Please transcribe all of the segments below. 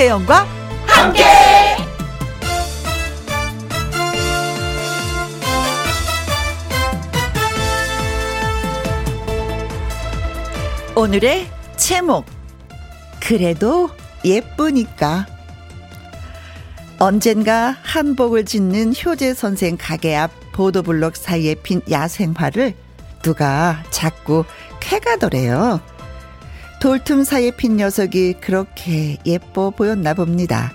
김혜영과 함께. 오늘의 제목 그래도 예쁘니까 언젠가 한복을 짓는 효재 선생 가게 앞 보도블록 사이에 핀 야생화를 누가 자꾸 캐가더래요. 돌틈 사이에 핀 녀석이 그렇게 예뻐 보였나 봅니다.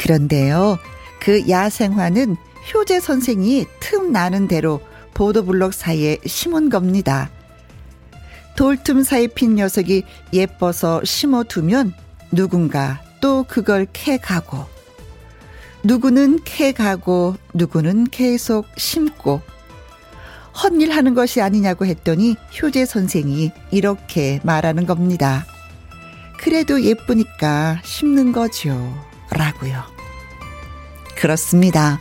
그런데요, 그 야생화는 효재 선생이 틈 나는 대로 보도블록 사이에 심은 겁니다. 돌틈 사이 핀 녀석이 예뻐서 심어두면 누군가 또 그걸 캐가고 누구는 캐가고 누구는 계속 심고 헛일 하는 것이 아니냐고 했더니 효재 선생이 이렇게 말하는 겁니다. 그래도 예쁘니까 심는 거죠. 라고요. 그렇습니다.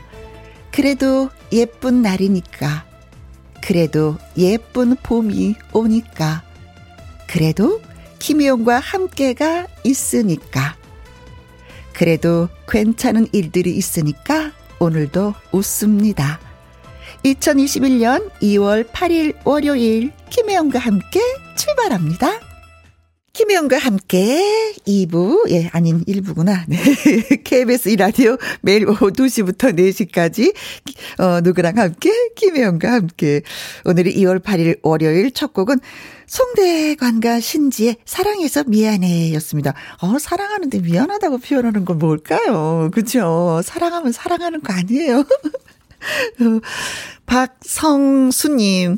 그래도 예쁜 날이니까. 그래도 예쁜 봄이 오니까. 그래도 김희영과 함께가 있으니까. 그래도 괜찮은 일들이 있으니까 오늘도 웃습니다. 2021년 2월 8일 월요일 김혜영과 함께 출발합니다. 김혜영과 함께 2부, 예, 아닌 1부구나. 네. KBS 이라디오 매일 오후 2시부터 4시까지, 어, 누구랑 함께? 김혜영과 함께. 오늘이 2월 8일 월요일 첫 곡은 송대관과 신지의 사랑해서 미안해 였습니다. 어, 사랑하는데 미안하다고 표현하는 건 뭘까요? 그죠? 사랑하면 사랑하는 거 아니에요? 박성수님,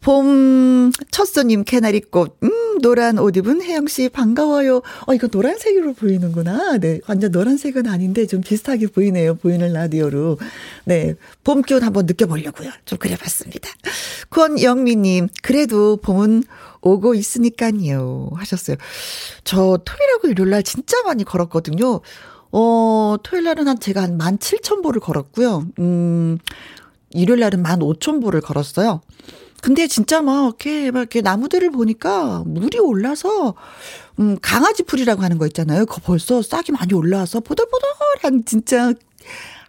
봄, 첫손님, 캐나리꽃, 음, 노란 옷 입은 혜영씨, 반가워요. 어, 이거 노란색으로 보이는구나. 네, 완전 노란색은 아닌데 좀 비슷하게 보이네요. 보이는 라디오로. 네, 봄 기운 한번 느껴보려고요. 좀 그려봤습니다. 권영미님, 그래도 봄은 오고 있으니까요. 하셨어요. 저 토요일하고 일요일날 진짜 많이 걸었거든요. 어, 토요일 날은 한 제가 한 17,000보를 걸었고요. 음, 일요일 날은 15,000보를 걸었어요. 근데 진짜 막 이렇게 막 이렇게 나무들을 보니까 물이 올라서 음 강아지 풀이라고 하는 거 있잖아요. 그거 벌써 싹이 많이 올라와서 보들보들한 진짜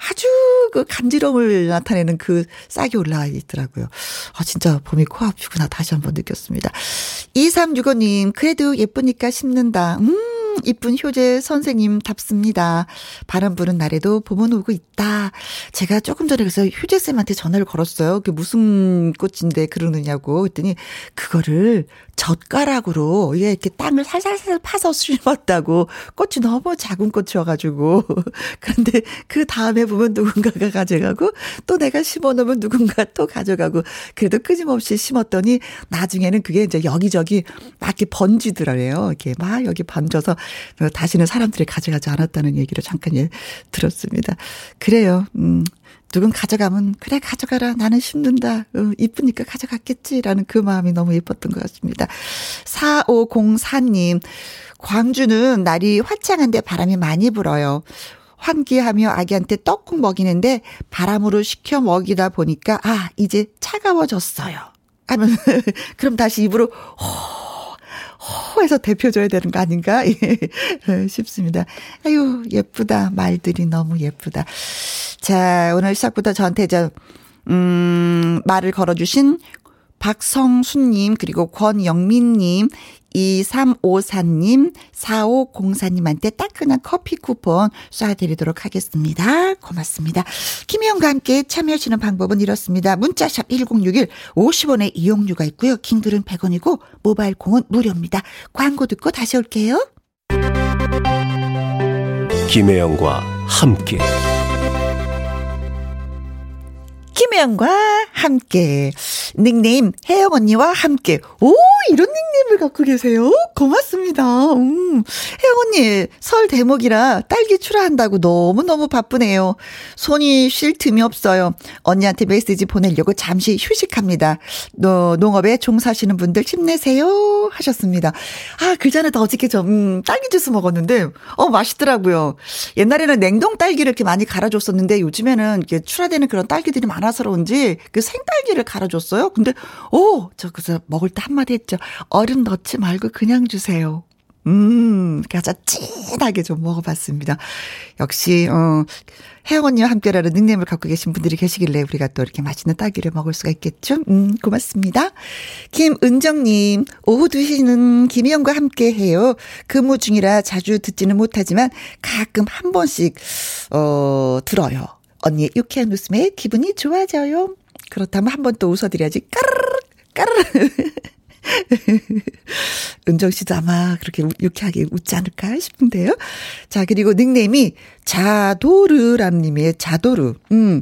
아주 그 간지럼을 나타내는 그 싹이 올라와 있더라고요. 아, 진짜 봄이 코앞이구나. 다시 한번 느꼈습니다. 2365님, 그래도 예쁘니까 심는다. 음. 이쁜 효재 선생님 답습니다. 바람 부는 날에도 봄은 오고 있다. 제가 조금 전에 그래서 효재 쌤한테 전화를 걸었어요. 그게 무슨 꽃인데 그러느냐고. 그랬더니 그거를 젓가락으로 이렇게 땅을 살살살 파서 심었다고 꽃이 너무 작은 꽃이어가지고 그런데 그 다음에 보면 누군가가 가져가고 또 내가 심어놓으면 누군가 또 가져가고 그래도 끊임없이 심었더니 나중에는 그게 이제 여기저기 막 이렇게 번지더래요. 이렇게 막 여기 번져서 다시는 사람들이 가져가지 않았다는 얘기를 잠깐 예, 들었습니다. 그래요. 음. 누군 가져가면 그래 가져가라 나는 심는다 어, 이쁘니까 가져갔겠지라는 그 마음이 너무 예뻤던 것 같습니다. 4504님 광주는 날이 화창한데 바람이 많이 불어요. 환기하며 아기한테 떡국 먹이는데 바람으로 식혀 먹이다 보니까 아 이제 차가워졌어요. 하면 그럼 다시 입으로 호 호해서 대표줘야 되는 거 아닌가 예, 싶습니다. 아유 예쁘다 말들이 너무 예쁘다. 자 오늘 시작부터 저한테 저 음, 말을 걸어주신 박성수님, 그리고 권영민님, 2354님, 4504님한테 따끈한 커피 쿠폰 쏴드리도록 하겠습니다. 고맙습니다. 김희영과 함께 참여하시는 방법은 이렇습니다. 문자샵 1061, 50원의 이용료가 있고요. 긴글은 100원이고, 모바일 콩은 무료입니다. 광고 듣고 다시 올게요. 김혜영과 함께. 김혜영과 함께. 닉네임, 혜영 언니와 함께. 오, 이런 닉네임을 갖고 계세요? 고맙습니다. 음, 혜영 언니, 설 대목이라 딸기 출하한다고 너무너무 바쁘네요. 손이 쉴 틈이 없어요. 언니한테 메시지 보내려고 잠시 휴식합니다. 너, 농업에 종사하시는 분들 힘내세요. 하셨습니다. 아, 그 전에 더 어저께 좀, 음, 딸기 주스 먹었는데, 어, 맛있더라고요. 옛날에는 냉동 딸기를 이렇게 많이 갈아줬었는데, 요즘에는 이렇게 출하되는 그런 딸기들이 많아 서그런지 그 생딸기를 갈아줬어요. 근데, 오! 저 그래서 먹을 때 한마디 했죠. 얼음 넣지 말고 그냥 주세요. 음, 가자 진하게 좀 먹어봤습니다. 역시, 어, 언니와 함께라는 닉네임을 갖고 계신 분들이 계시길래 우리가 또 이렇게 맛있는 딸기를 먹을 수가 있겠죠? 음, 고맙습니다. 김은정님, 오후 2시는 김희영과 함께 해요. 근무 중이라 자주 듣지는 못하지만 가끔 한 번씩, 어, 들어요. 언니의 유쾌한 웃음에 기분이 좋아져요. 그렇다면 한 번 또 웃어드려야지. 까르르, 까르르. 은정 씨도 아마 그렇게 유쾌하게 웃지 않을까 싶은데요. 자, 그리고 닉네임이 자도르람 님의 자도르. 음.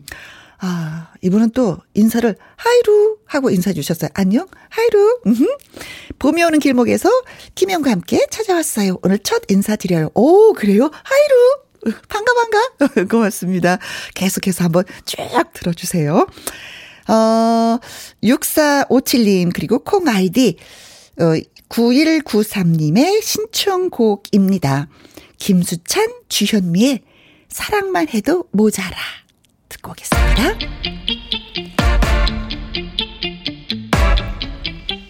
아, 이분은 또 인사를 하이루 하고 인사해 주셨어요. 안녕? 하이루. 음흠. 봄이 오는 길목에서 김영과 함께 찾아왔어요. 오늘 첫 인사드려요. 오, 그래요? 하이루. 반가, 반가. 고맙습니다. 계속해서 한번 쭉 들어주세요. 어, 6457님, 그리고 콩 아이디, 어, 9193님의 신청곡입니다. 김수찬, 주현미의 사랑만 해도 모자라. 듣고 오겠습니다.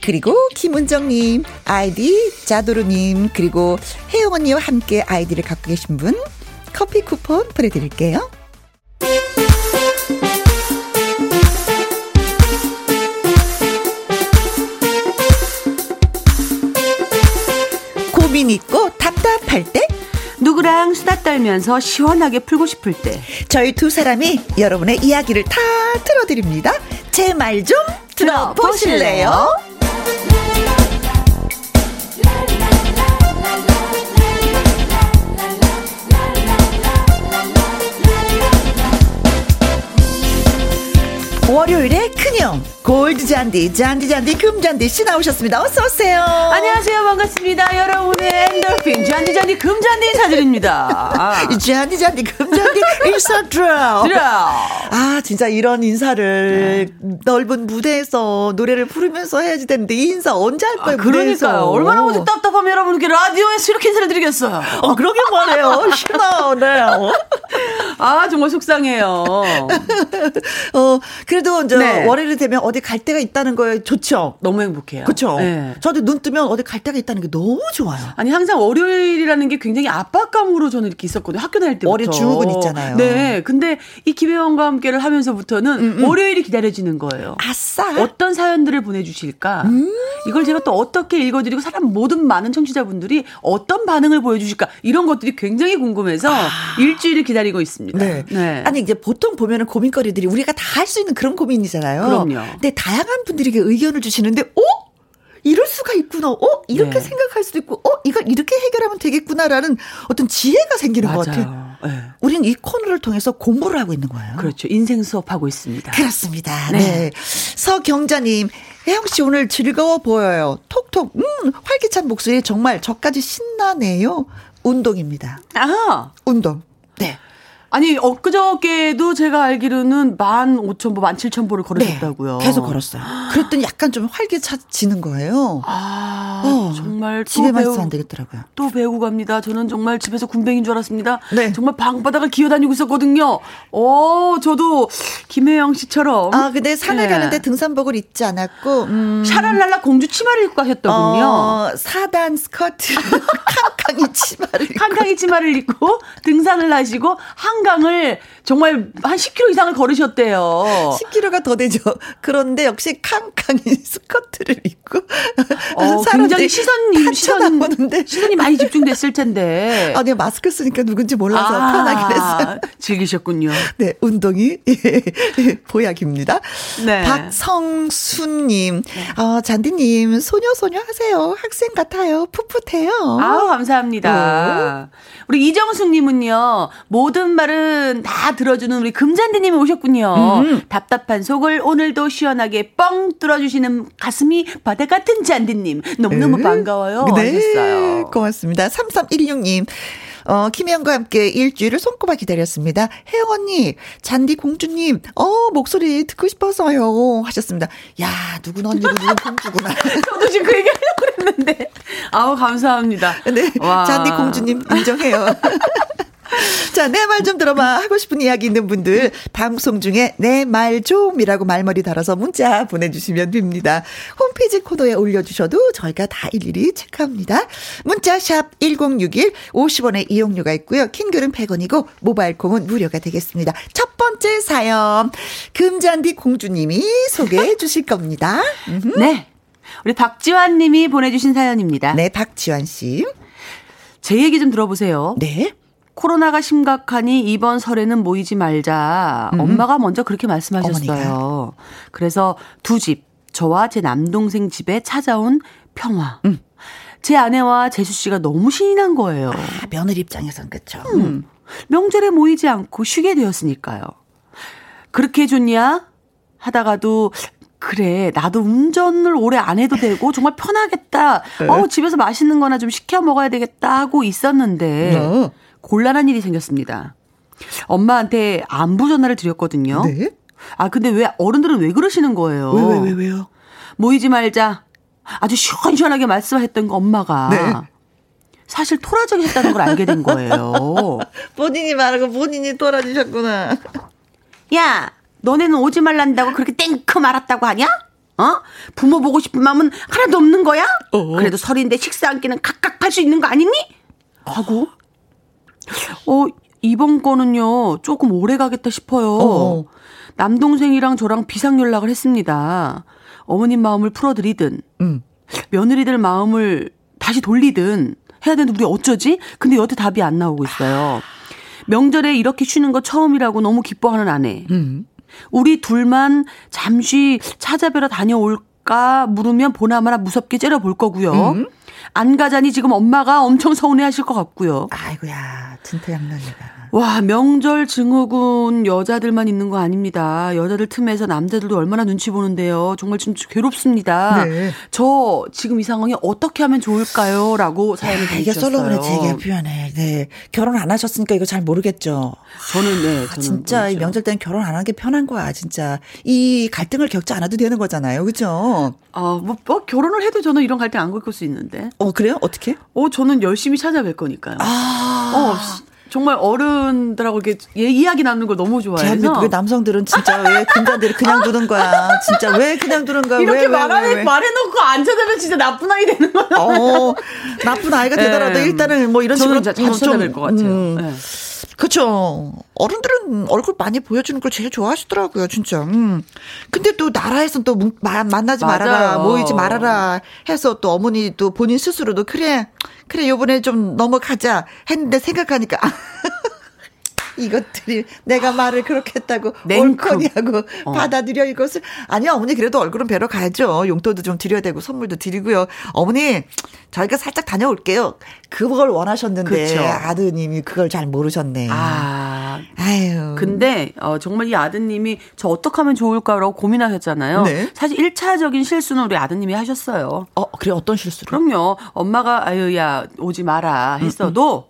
그리고 김은정님, 아이디 자도르님, 그리고 혜영 언니와 함께 아이디를 갖고 계신 분 커피 쿠폰 보내드릴게요. 고민 있고 답답할 때 누구랑 수다 떨면서 시원하게 풀고 싶을 때 저희 두 사람이 여러분의 이야기를 다 들어드립니다. 제 말 좀 들어보실래요? 월요 일에 큰형 골드 잔디 잔디 잔디 금 잔디 씨 나오셨습니다. 어서 오세요. 안녕하세요 반갑습니다 여러분의 엔돌핀 잔디 잔디 금 잔디 인사드립니다 잔디 잔디 금 잔디 인사드려. 들어 아 진짜 이런 인사를 넓은 무대에서 노래를 부르면서 해야지 되는데 이 인사 언제 할 거예요? 아, 그러니까요. 얼마나 어디 답답하면 여러분께 라디오에서 이렇게 인사를 드리겠어요 어 그러게 말해요. 신나네요. 아 정말 속상해요 어 그래도 이제 네. 월요일 이 되면 어디 갈 데가 있다는 거에 좋죠. 너무 행복해요 그렇죠. 네. 저도 눈 뜨면 어디 갈 데가 있다는 게 너무 좋아요. 아니 항상 월요일이라는 게 굉장히 압박감으로 저는 이렇게 있었거든요. 학교 다닐 때부터. 월요 증후군 있잖아요. 네. 근데 이 김혜원과 함께를 하면서부터는 월요일이 기다려지는 거예요. 아싸. 어떤 사연들을 보내주실까? 음. 이걸 제가 또 어떻게 읽어드리고 사람 모든 많은 청취자분들이 어떤 반응을 보여주실까? 이런 것들이 굉장히 궁금해서 일주일을 기다리고 있습니다. 아. 네. 아니 이제 보통 보면은 고민거리들이 우리가 다 할 수 있는 그런 고민이잖아요. 그럼요. 근데 다양한 분들에게 의견을 주시는데, 어? 이럴 수가 있구나. 어? 이렇게 네. 생각할 수도 있고, 어? 이걸 이렇게 해결하면 되겠구나라는 어떤 지혜가 생기는 것 같아요. 맞아요. 네. 우리는 이 코너를 통해서 공부를 하고 있는 거예요. 그렇죠. 인생 수업하고 있습니다. 그렇습니다. 네. 네. 서경자님, 혜영 씨 오늘 즐거워 보여요. 톡톡, 음, 활기찬 목소리 정말 저까지 신나네요. 운동입니다. 아, 운동. 네. 아니 엊그저께도 제가 알기로는 만 오천 보, 만 칠천 보를 걸으셨다고요. 네. 계속 걸었어요. 그랬더니 약간 좀 활기차지는 거예요. 아, 어, 정말 또 집에만 있으면 안 되겠더라고요. 또 배우고 갑니다. 저는 정말 집에서 군뱅인 줄 알았습니다. 네. 정말 방바닥을 기어다니고 있었거든요. 어, 저도 김혜영 씨처럼. 아, 근데 산에 네. 가는데 등산복을 입지 않았고, 음. 샤랄랄라 공주 치마를 입고 가셨더군요. 어, 4단 스커트, 캉캉이 치마를 입고. 치마를 입고 등산을 하시고 한 강을 정말 한 10km 이상을 걸으셨대요. 10kg가 더 되죠. 그런데 역시 캉캉이 스커트를 입고. 어, 굉장히 시선이, 다 시선, 쳐다보는데. 시선이 많이 집중됐을 텐데. 아, 내가 마스크 쓰니까 누군지 몰라서 아, 편하긴 했어요. 즐기셨군요. 네, 운동이 보약입니다. 네. 박성수님, 어, 잔디님, 소녀 소녀 하세요. 학생 같아요. 풋풋해요. 아우, 감사합니다. 우리 이정숙님은요, 모든 말은 다 들어주는 우리 금잔디님이 오셨군요. 음. 답답한 속을 오늘도 시원하게 뻥 뚫어주시는 가슴이 바다 같은 잔디님. 너무너무 음. 반가워요. 네, 하셨어요. 고맙습니다. 3316님. 어, 김혜영과 함께 일주일을 손꼽아 기다렸습니다. 혜영 언니, 잔디 공주님, 어, 목소리 듣고 싶어서요. 하셨습니다. 야, 누군 언니고 누군 공주구나. 저도 지금 그 얘기 하려고 그랬는데. 아우, 감사합니다. 네, 와. 잔디 공주님 인정해요. 자, 내 말 좀 들어봐. 하고 싶은 이야기 있는 분들, 방송 중에 내 말 좀이라고 말머리 달아서 문자 보내주시면 됩니다. 홈페이지 코너에 올려주셔도 저희가 다 일일이 체크합니다. 문자샵 1061, 50원의 이용료가 있고요. 킹글은 100원이고, 모바일 콩은 무료가 되겠습니다. 첫 번째 사연, 금잔디 공주님이 소개해 주실 겁니다. 네. 우리 박지환 님이 보내주신 사연입니다. 네, 박지환 씨. 제 얘기 좀 들어보세요. 네. 코로나가 심각하니 이번 설에는 모이지 말자. 음. 엄마가 먼저 그렇게 말씀하셨어요. 어머니가. 그래서 두 집, 저와 제 남동생 집에 찾아온 평화. 음. 제 아내와 재수 씨가 너무 신이 난 거예요. 아, 며느리 입장에선 그쵸. 음. 명절에 모이지 않고 쉬게 되었으니까요. 그렇게 좋냐? 하다가도 그래 나도 운전을 오래 안 해도 되고 정말 편하겠다. 네. 어 집에서 맛있는 거나 좀 시켜 먹어야 되겠다 하고 있었는데 어. 곤란한 일이 생겼습니다. 엄마한테 안부 전화를 드렸거든요. 네. 아 근데 왜 어른들은 왜 그러시는 거예요? 왜, 왜, 왜, 왜요? 모이지 말자. 아주 시원시원하게 말씀했던 거 엄마가 네. 사실 토라적이셨다는 걸 알게 된 거예요. 본인이 말하고 본인이 돌아주셨구나. 야, 너네는 오지 말란다고 그렇게 땡크 말았다고 하냐? 어? 부모 보고 싶은 마음은 하나도 없는 거야? 어. 그래도 설인데 식사 한 끼는 각각 할 수 있는 거 아니니? 하고, 어, 이번 거는요, 조금 오래 가겠다 싶어요. 어. 남동생이랑 저랑 비상 연락을 했습니다. 어머님 마음을 풀어드리든, 음. 며느리들 마음을 다시 돌리든 해야 되는데 우리 어쩌지? 근데 여태 답이 안 나오고 있어요. 명절에 이렇게 쉬는 거 처음이라고 너무 기뻐하는 아내. 음. 우리 둘만 잠시 찾아뵈러 다녀올까 물으면 보나마나 무섭게 째려볼 거고요. 음. 안 가자니 지금 엄마가 엄청 서운해 하실 것 같고요. 아이고야, 진짜 양난이가. 와, 명절 증후군 여자들만 있는 거 아닙니다. 여자들 틈에서 남자들도 얼마나 눈치 보는데요. 정말 좀 괴롭습니다. 네. 저 지금 이 상황이 어떻게 하면 좋을까요? 라고 사연을 야, 이게 보내주셨어요. 솔로몬의 제게 표현해. 네. 결혼 안 하셨으니까 이거 잘 모르겠죠. 저는 네, 아, 저는 진짜 이. 명절 때는 결혼 안 하는 게 편한 거야, 진짜. 이 갈등을 겪지 않아도 되는 거잖아요. 그죠? 어, 뭐, 뭐 결혼을 해도 저는 이런 갈등 안 겪을 수 있는데. 어, 그래요? 어떻게? 어, 저는 열심히 찾아뵐 거니까요. 아. 어, 시- 정말 어른들하고 이렇게 예, 이야기 나누는 걸 너무 좋아해서 대한민국의 남성들은 진짜 왜 금잔디를 그냥 두는 거야? 진짜 왜 그냥 두는 거야? 이렇게 왜, 왜, 말해 왜, 왜? 말해놓고 안 찾아뵈면 진짜 나쁜 아이 되는 거야. 어, 나쁜 아이가 되더라도 예. 일단은 뭐 이런 식으로 진짜 자주 찾아뵐 것 같아요. 음, 네. 그쵸. 어른들은 얼굴 많이 보여주는 걸 제일 좋아하시더라고요, 진짜. 음. 근데 또 나라에선 또 문- 마- 만나지 말아라, 맞아요. 모이지 말아라 해서 또 어머니 또 본인 스스로도 그래, 그래, 요번에 좀 넘어가자 했는데 생각하니까. 이것들이 내가 말을 그렇게 했다고. 옳거니하고 어. 받아들여 이것을 아니요 어머니 그래도 얼굴은 뵈러 가야죠 용돈도 좀 드려야 되고 선물도 드리고요 어머니 저희가 살짝 다녀올게요 그걸 원하셨는데 그쵸. 아드님이 그걸 잘 모르셨네 아, 아유 근데 어, 정말 이 아드님이 저 어떻게 하면 좋을까라고 고민하셨잖아요. 네. 사실 1차적인 실수는 우리 아드님이 하셨어요. 어 그래 어떤 실수를 그럼요. 엄마가 아유 야 오지 음, 마라 했어도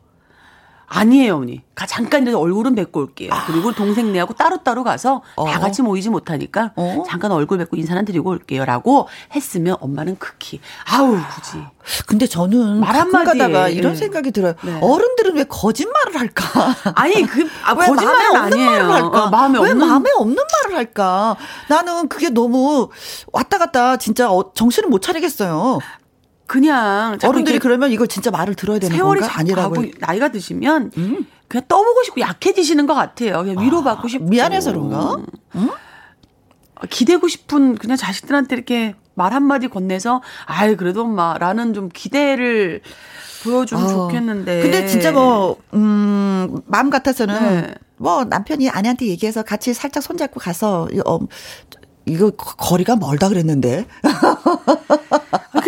아니에요, 어머니. 가 잠깐 얼굴은 뵙고 올게요. 그리고 동생네하고 따로따로 가서 아. 어. 다 같이 모이지 못하니까 어? 잠깐 얼굴 뵙고 인사는 드리고 올게요라고 했으면 엄마는 극히 아우 굳이 근데 저는 말 가끔 한마디에, 가다가 이런 예. 생각이 들어요 네. 어른들은 왜 거짓말을 할까 아니 그 아, 왜 마음에 거짓말은 없는 아니에요. 말을 할까? 어, 마음에 왜 없는 마음에 없는 말을 할까? 나는 그게 너무 왔다 갔다 진짜 어, 정신을 못 차리겠어요. 그냥 어른들이 그러면 이거 진짜 말을 들어야 되는 세월이 건가? 아니라고. 음. 가고 나이가 드시면 그냥 떠보고 싶고 약해지시는 것 같아요. 그냥 위로받고 싶고 미안해서 그런가? 기대고 싶은 그냥 자식들한테 이렇게 말 한마디 건네서 아이 그래도 엄마라는 좀 기대를 보여주면 어. 좋겠는데 근데 진짜 뭐, 음, 마음 같아서는 네. 뭐 남편이 아내한테 얘기해서 같이 살짝 손잡고 가서, 어, 이거 거- 거리가 멀다 그랬는데.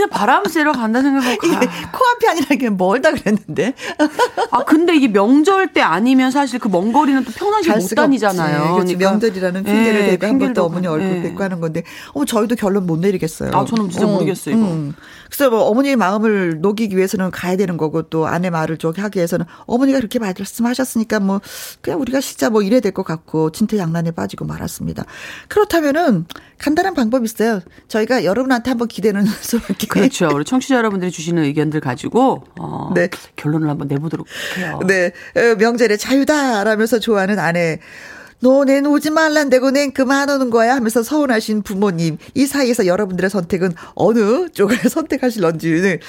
아, 그냥 바람 쐬러 간다 생각하고 가. 코앞이 아니라 이게 멀다 그랬는데. 아 근데 이게 명절 때 아니면 사실 그 먼 거리는 또 평상시 갈못 다니잖아요. 그렇지. 그러니까. 명절이라는 핑계를 예, 대고 한번 핑계를 또 어머니 얼굴 예. 뵙고 하는 건데, 어, 저희도 결론 못 내리겠어요. 아, 저는 진짜 모르겠어요, 이거. 그래서 뭐 어머니의 마음을 녹이기 위해서는 가야 되는 거고 또 아내 말을 좀 하기 위해서는 어머니가 그렇게 말씀하셨으니까 뭐 그냥 우리가 진짜 뭐 이래야 될 것 같고 진퇴양난에 빠지고 말았습니다. 그렇다면은 간단한 방법이 있어요. 저희가 여러분한테 한번 기대는 수밖에 그렇죠. 우리 청취자 여러분들이 주시는 의견들 가지고 어, 네. 결론을 한번 내보도록 해요. 네, 어, 명절에 자유다라면서 좋아하는 아내. 너넨 오지 말란대고 낸 그만 오는 거야 하면서 서운하신 부모님 이 사이에서 여러분들의 선택은 어느 쪽을 선택하실런지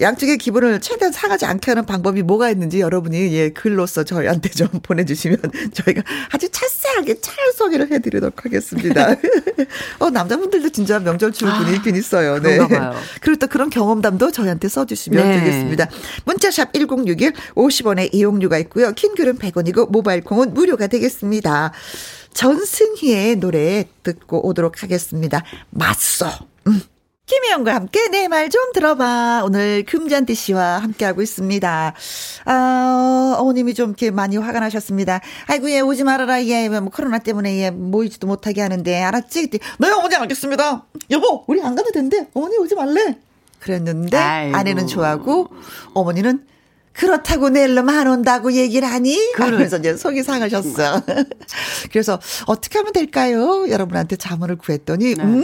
양쪽의 기분을 최대한 상하지 않게 하는 방법이 뭐가 있는지 여러분이 예 글로써 저희한테 좀 보내주시면 저희가 아주 자세하게 잘 소개를 해드리도록 하겠습니다. 어 남자분들도 진짜 명절 출근이 있긴 있어요. 네. 그리고 또 그런 경험담도 저희한테 써주시면 네. 되겠습니다. 문자샵 1061 50원의 이용료가 있고요. 킹글은 100원이고 모바일 콩은 무료가 되겠습니다. 전승희의 노래 듣고 오도록 하겠습니다. 맞서. 음. 김혜영과 함께 내 말 좀 들어봐. 오늘 금잔디 씨와 함께하고 있습니다. 아, 어머님이 좀 이렇게 많이 화가 나셨습니다. 아이고, 얘 오지 말아라. 얘, 뭐, 코로나 때문에 얘 모이지도 못하게 하는데, 알았지? 네, 어머니 알겠습니다. 여보, 우리 안 가도 된대. 어머니 오지 말래. 그랬는데, 아이고. 아내는 좋아하고, 어머니는 그렇다고 내일로 안 온다고 얘기를 하니? 하면서 이제 속이 상하셨어. 그래서 어떻게 하면 될까요? 여러분한테 자문을 구했더니, 네. 음,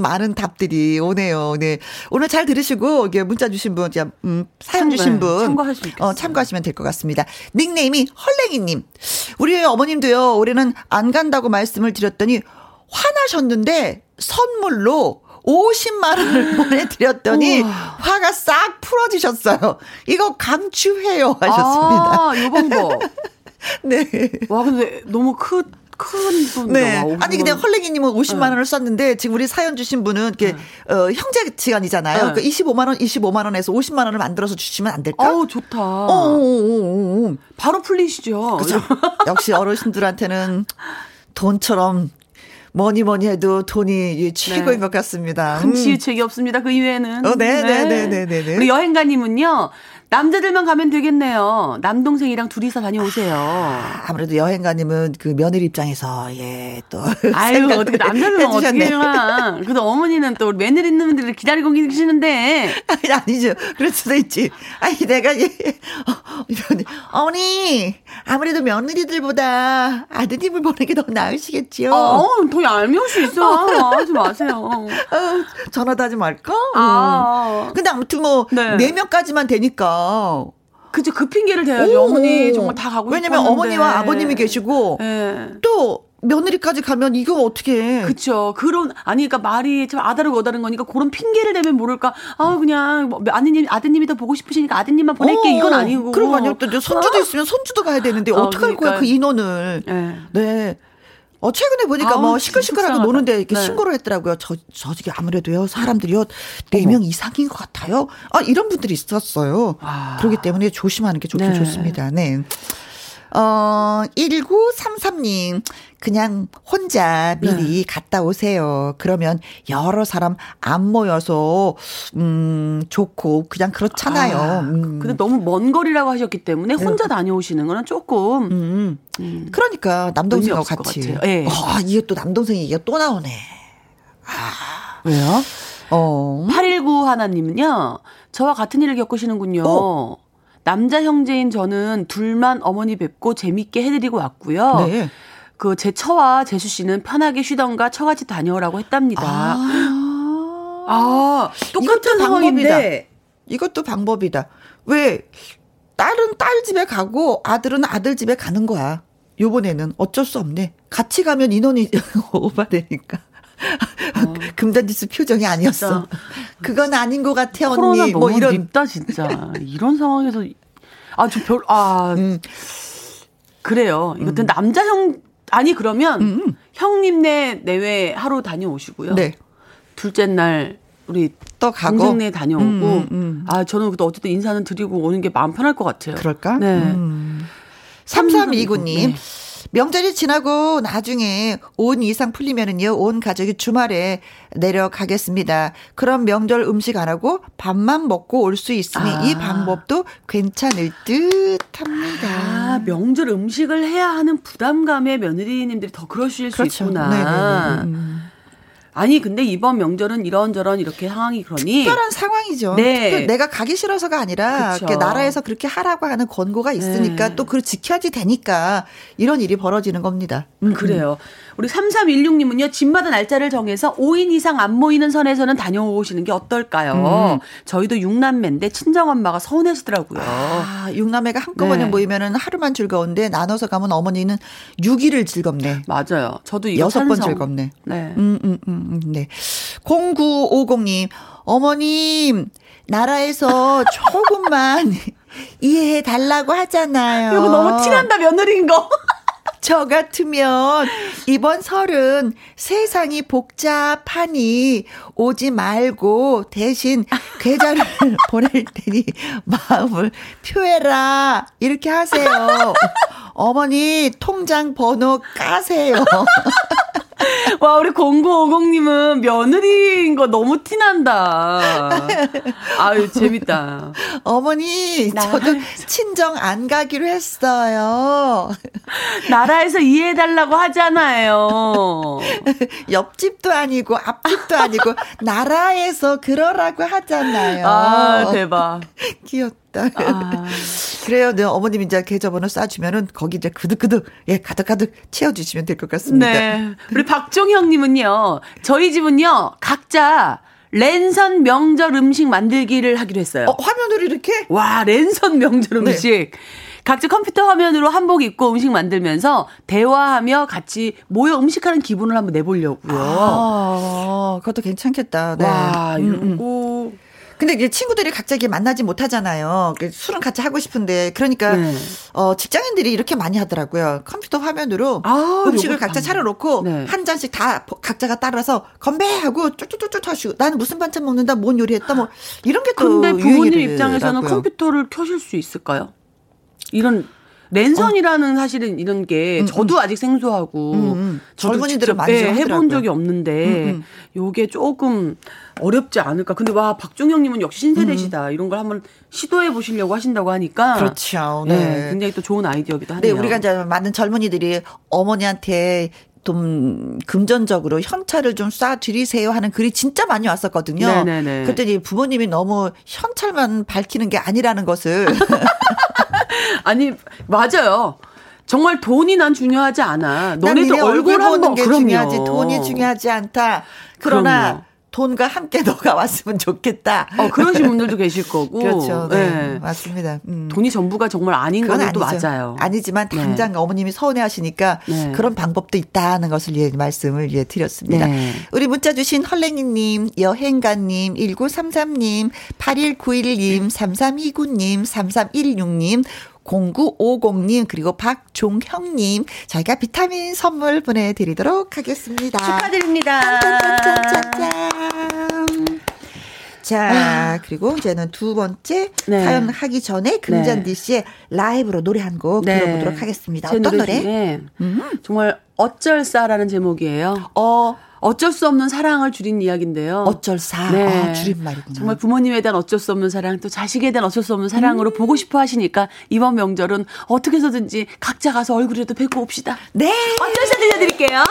많은 답들이 오네요. 네. 오늘 잘 들으시고, 이게 문자 주신 분, 음, 사연 주신 분. 수 있겠어요. 어, 참고하시면 될 것 같습니다. 닉네임이 헐랭이님. 우리 어머님도요, 올해는 안 간다고 말씀을 드렸더니, 화나셨는데, 선물로, 50만 원을 보내드렸더니, 화가 싹 풀어지셨어요. 이거 강추해요. 하셨습니다. 아, 요 방법. 네. 와, 근데 너무 큰, 큰 돈이다. 네. 와, 아니, 근데 헐랭이님은 50만 원을 썼는데, 지금 우리 사연 주신 분은, 이렇게, 어, 형제 지간이잖아요. 네. 그 25만 원, 25만 원에서 50만 원을 만들어서 주시면 안 될까? 어우, 좋다. 어, 어, 어, 어, 어. 바로 풀리시죠. 그죠? 역시 어르신들한테는 돈처럼 뭐니 뭐니 해도 돈이 최고인 네. 것 같습니다. 큰 음. 치유책이 없습니다. 그 이외에는. 어, 네, 네, 네, 네, 네, 네. 우리 여행가님은요. 남자들만 가면 되겠네요. 남동생이랑 둘이서 다녀오세요. 아 무래도 여행가님은 그 며느리 입장에서 예또 아유, 어떻게 남자들은 어떻게. 가. 그래도 어머니는 또 우리 며느리 있는 분들을 기다리고 계시는데. 아니, 아니죠. 그럴 수도 있지. 아니, 내가, 예, 어, 어머니, 아무래도 며느리들보다 아드님을 보는 게 더 나으시겠지요. 어, 더 얄미울 수 있어. 하지 마세요. 어, 전화도 하지 말까? 아. 음. 근데 아무튼 뭐, 네. 네 명까지만 되니까. 그죠. 그 핑계를 대야죠. 오. 어머니 정말 다 가고 왜냐면 싶었는데. 어머니와 아버님이 계시고, 예. 또, 며느리까지 가면 이거 어떻게. 그쵸. 그런, 아니, 그러니까 말이 참 아다르고 어다른 거니까 그런 핑계를 대면 모를까. 아, 그냥, 뭐, 아드님, 아드님이 더 보고 싶으시니까 아드님만 보낼게. 이건 아니고. 그런 거 아니요. 또 손주도 아. 있으면 손주도 가야 되는데, 어, 어떡할 거야, 그러니까요. 그 인원을. 예. 네. 어, 최근에 보니까 아우, 뭐 시끌시끌하게. 노는데 이렇게 네. 신고를 했더라고요. 저, 저, 저기 아무래도요, 사람들이요, 네 명 이상인 것 같아요. 아, 이런 분들이 있었어요. 아. 그렇기 때문에 조심하는 게 좋긴 네. 좋습니다. 네. 어, 1933님, 그냥 혼자 미리 네. 갔다 오세요. 그러면 여러 사람 안 모여서, 음, 좋고, 그냥 그렇잖아요. 아, 음. 근데 너무 먼 거리라고 하셨기 때문에 혼자 다녀오시는 거는 조금. 음. 음. 그러니까 남동생하고 같이. 예. 아, 이게 또 남동생 얘기가 또 나오네. 왜요? 어. 819 하나님은요, 저와 같은 일을 겪으시는군요. 어. 남자 형제인 저는 둘만 어머니 뵙고 재밌게 해드리고 왔고요. 네. 그제 처와 재수 씨는 편하게 쉬던가 처같이 다녀오라고 했답니다. 아. 아, 똑같은 방법이다. 상황인데 이것도 방법이다. 왜 딸은 딸 집에 가고 아들은 아들 집에 가는 거야. 요번에는 어쩔 수 없네. 같이 가면 인원이 오바되니까. 금단지수 표정이 아니었어. 어. 진짜. 그건 아닌 것 같아 코로나 언니. 너무 뭐 이런. 립다 진짜. 이런 상황에서 아주 별아 음. 그래요. 이것도 남자 형 아니 그러면 음. 형님네 내외 하루 다녀오시고요. 네. 둘째 날 우리 또 가고. 동생네 다녀오고 음, 음, 음. 아 저는 그때 어쨌든 인사는 드리고 오는 게 마음 편할 것 같아요. 그럴까? 네. 음. 3329님. 네. 명절이 지나고 나중에 온 이상 풀리면은요, 온 가족이 주말에 내려가겠습니다. 그럼 명절 음식 안 하고 밥만 먹고 올 수 있으니 아. 이 방법도 괜찮을 듯 합니다. 아 명절 음식을 해야 하는 부담감에 며느리님들이 더 그러실 수 있구나. 네네네. 음. 아니 근데 이번 명절은 이런저런 이렇게 상황이 그러니 특별한 상황이죠. 네. 내가 가기 싫어서가 아니라 나라에서 그렇게 하라고 하는 권고가 있으니까 네. 또 그걸 지켜야지 되니까 이런 일이 벌어지는 겁니다. 음, 음. 그래요. 우리 3316님은요, 집마다 날짜를 정해서 5인 이상 안 모이는 선에서는 다녀오시는 게 어떨까요? 음. 저희도 6남매인데 친정엄마가 서운해시더라고요. 아, 6남매가 한꺼번에 네. 모이면 하루만 즐거운데 나눠서 가면 어머니는 6일을 즐겁네. 맞아요. 저도 이거 6번 즐겁네. 네. 음, 음, 음, 음, 네. 0950님, 어머님, 나라에서 조금만 이해해 달라고 하잖아요. 이거 너무 티난다, 며느리인 거. 저 같으면 이번 설은 세상이 복잡하니 오지 말고 대신 계좌를 보낼 테니 마음을 표해라. 이렇게 하세요. 어머니 통장 번호 까세요. 와, 우리 0950님은 며느리인 거 너무 티난다. 아유, 재밌다. 어머니, 저도 친정 안 가기로 했어요. 나라에서 이해해달라고 하잖아요. 옆집도 아니고, 앞집도 아니고, 나라에서 그러라고 하잖아요. 아, 대박. 귀엽다. 아. 그래요. 네, 어머님 이제 계좌번호 쏴주면은 거기 이제 그득그득, 예, 가득가득 채워주시면 될 것 같습니다. 네. 우리 박종형님은요, 저희 집은요, 각자 랜선 명절 음식 만들기를 하기로 했어요. 어, 화면으로 이렇게? 와, 랜선 명절 네. 음식. 네. 각자 컴퓨터 화면으로 한복 입고 음식 만들면서 대화하며 같이 모여 음식하는 기분을 한번 내보려고요. 아, 그것도 괜찮겠다. 네. 와, 음, 음. 근데 이제 친구들이 이렇게 만나지 못하잖아요. 술은 같이 하고 싶은데 그러니까 네. 어 직장인들이 이렇게 많이 하더라고요. 컴퓨터 화면으로 아, 음식을 각자 차려놓고 네. 한 잔씩 다 각자가 따라서 건배하고 쭈쭈쭈쭈 하시고 나는 무슨 반찬 먹는다, 뭔 요리했다, 뭐 이런 게 또. 근데 부모님 입장에서는 컴퓨터를 켜실 수 있을까요? 이런 랜선이라는 어. 사실은 이런 게 음, 음. 저도 아직 생소하고 음, 음. 젊은이들은 많이 네, 해본 적이 없는데 음, 요게 조금 어렵지 않을까. 근데 와 박종영님은 역시 신세대시다. 이런 걸 한번 시도해 보시려고 하신다고 하니까 그렇죠. 네. 네. 굉장히 또 좋은 아이디어기도 하네요. 네, 우리가 이제 많은 젊은이들이 어머니한테 좀 금전적으로 현찰을 좀 쏴드리세요 하는 글이 진짜 많이 왔었거든요. 네네네. 그랬더니 부모님이 너무 현찰만 밝히는 게 아니라는 것을 아니 맞아요. 정말 돈이 난 중요하지 않아. 너네들 얼굴 한번 게 그럼요. 중요하지. 돈이 중요하지 않다. 그러나 그럼요. 돈과 함께 너가 왔으면 좋겠다. 어, 그러신 분들도 계실 거고. 그렇죠. 네. 네. 맞습니다. 음. 돈이 전부가 정말 아닌 건또 맞아요. 아니지만 네. 당장 네. 어머님이 서운해 하시니까 네. 그런 방법도 있다는 것을 예, 말씀을 예, 드렸습니다. 네. 우리 문자 주신 헐랭이님, 여행가님, 1933님, 8191님, 3329님, 3316님, 0950님 그리고 박종형님 저희가 비타민 선물 보내드리도록 하겠습니다. 축하드립니다. 짠짠짠짠짠. 자, 아. 그리고 이제는 두 번째 네. 사연 하기 전에 금잔디 네. 씨의 라이브로 노래 한 곡 네. 들어보도록 하겠습니다. 어떤 노래? 노래? 음. 정말 어쩔사라는 제목이에요. 어, 어쩔 수 없는 사랑을 줄인 이야기인데요. 어쩔 사. 네. 아, 줄임말이구나. 정말 부모님에 대한 어쩔 수 없는 사랑, 또 자식에 대한 어쩔 수 없는 사랑으로 음. 보고 싶어 하시니까 이번 명절은 어떻게 해서든지 각자 가서 얼굴이라도 뵙고 옵시다. 네. 어쩔사 들려드릴게요.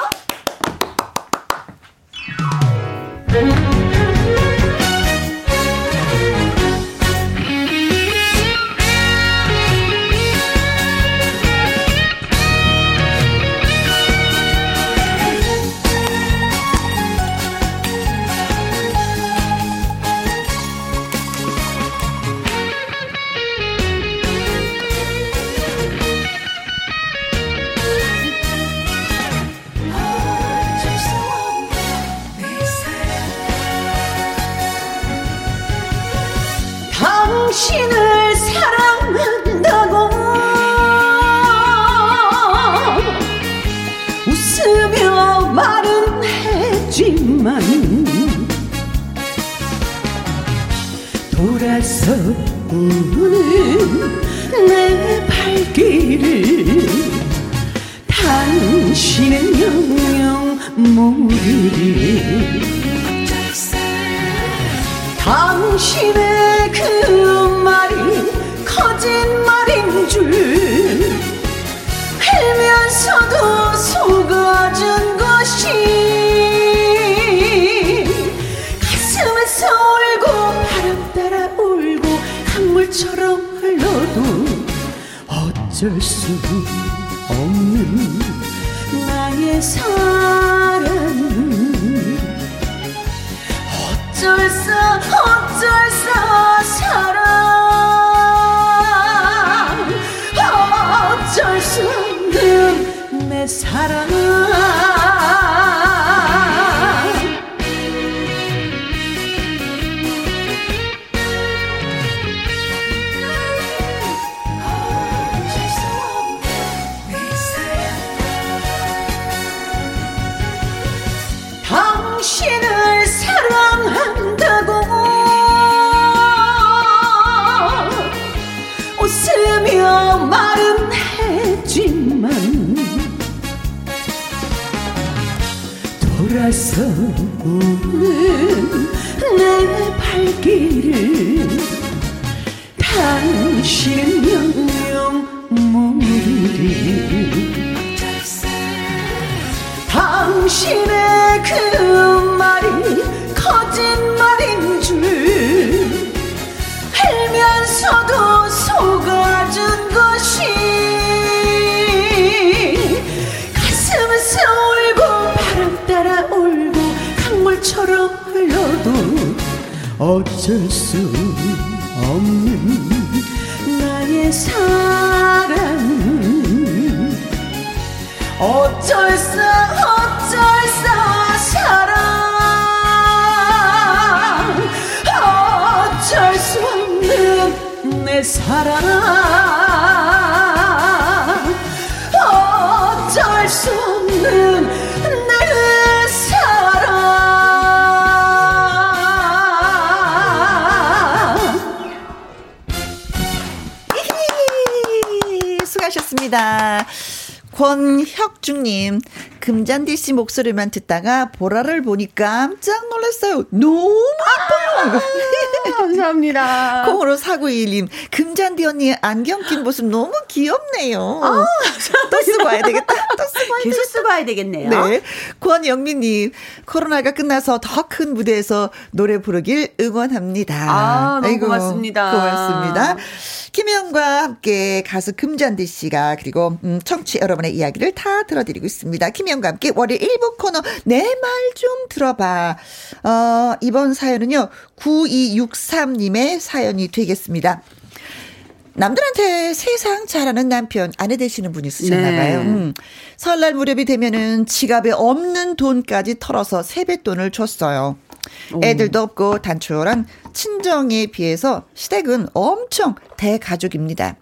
우는 내 발길을 당신은 영영 모르리 당신의 그 말이 거짓 어쩔 수 없는 나의 사 영영 모르리 당신의 그 말이 거짓말인 줄 알면서도 속아준 것이 가슴에서 울고 바람 따라 울고 강물처럼 흘러도 어쩔 수 어쩔 수 어쩔 수 사랑 어쩔 수 없는 내 사랑. 어쩔 수 없는 내 사랑. 권혁중님, 금잔디 씨 목소리만 듣다가 보라를 보니 깜짝 놀랐어요. 너무 예뻐요. 감사합니다. 콩으로 4921님, 금잔디 언니 안경 낀 모습 너무 귀엽네요. 또 쓰고 와야 되겠다. 또 쓰고 와야 계속 쓰고 와야 되겠네요. 네. 권영민님, 코로나가 끝나서 더 큰 무대에서 노래 부르길 응원합니다. 아, 너무 고맙습니다. 고맙습니다. 김혜영과 함께 가수 금잔디 씨가 그리고 음, 청취 여러분의 이야기를 다 들어드리고 있습니다. 김혜영 과 함께 월요일 1부 코너 내 말 좀 들어봐. 어, 이번 사연은요, 9263님의 사연이 되겠습니다. 남들한테 세상 잘하는 남편 아내 되시는 분이 쓰셨나봐요. 네. 음. 설날 무렵이 되면은 지갑에 없는 돈까지 털어서 세뱃돈을 줬어요. 애들도 없고 단촐한 친정에 비해서 시댁은 엄청 대가족입니다.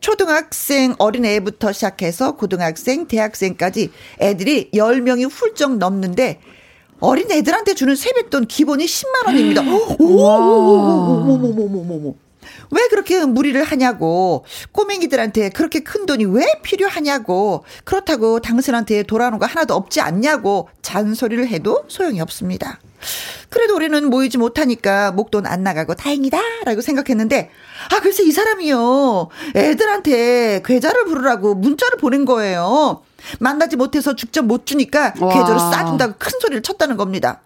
초등학생 어린애부터 시작해서 고등학생, 대학생까지 애들이 10명이 훌쩍 넘는데 어린 애들한테 주는 세뱃돈 기본이 10만 원입니다. 오 오 오 오 오 오 오 오 오오오오. 왜 그렇게 무리를 하냐고. 꼬맹이들한테 그렇게 큰 돈이 왜 필요하냐고. 그렇다고 당신한테 돌아오는 거 하나도 없지 않냐고 잔소리를 해도 소용이 없습니다. 그래도 우리는 모이지 못하니까 목돈 안 나가고 다행이다 라고 생각했는데 아 글쎄 이 사람이요 애들한테 계좌를 부르라고 문자를 보낸 거예요 만나지 못해서 직접 못 주니까 와. 계좌를 싸준다고 큰 소리를 쳤다는 겁니다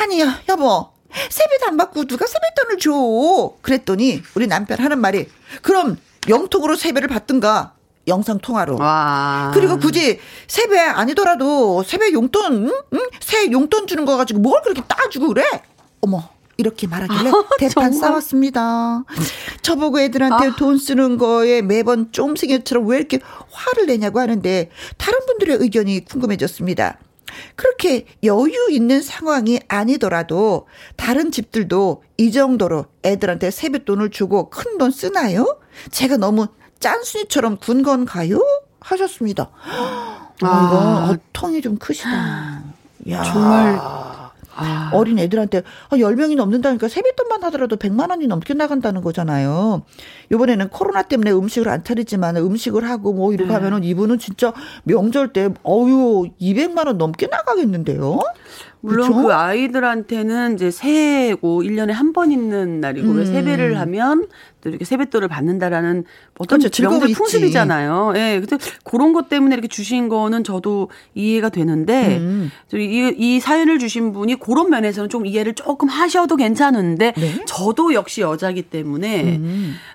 아니 요 여보 세뱃 안 받고 누가 세뱃돈을 줘 그랬더니 우리 남편 하는 말이 그럼 영통으로 세배를 받든가 영상 통화로 와. 그리고 굳이 세배 아니더라도 세배 용돈, 응? 응? 새 용돈 주는 거 가지고 뭘 그렇게 따주고 그래? 어머. 이렇게 말하길래 대판 정말? 싸웠습니다. 저보고 애들한테 돈 쓰는 거에 매번 쫌생이처럼 왜 이렇게 화를 내냐고 하는데 다른 분들의 의견이 궁금해졌습니다. 그렇게 여유 있는 상황이 아니더라도 다른 집들도 이 정도로 애들한테 세뱃돈을 주고 큰 돈 쓰나요? 제가 너무 짠순이처럼 군 건가요? 하셨습니다. 아, 이거 어, 통이 좀 크시다. 야. 정말 어린 애들한테 아, 10명이 넘는다니까 세뱃돈만 하더라도 100만 원이 넘게 나간다는 거잖아요. 이번에는 코로나 때문에 음식을 안 차리지만 음식을 하고 뭐 이렇게 네. 하면은 이분은 진짜 명절 때 어유 200만 원 넘게 나가겠는데요. 물론 그쵸? 그 아이들한테는 이제 새해고 1년에 한 번 있는 날이고 왜 음. 세배를 하면 또 이렇게 세뱃돈을 받는다라는 어떤 그렇죠. 명절. 풍습이잖아요. 예. 근데 그런 것 때문에 이렇게 주신 거는 저도 이해가 되는데 음. 이, 이 사연을 주신 분이 그런 면에서는 좀 이해를 조금 하셔도 괜찮은데 네? 음. 저도 역시 여자기 때문에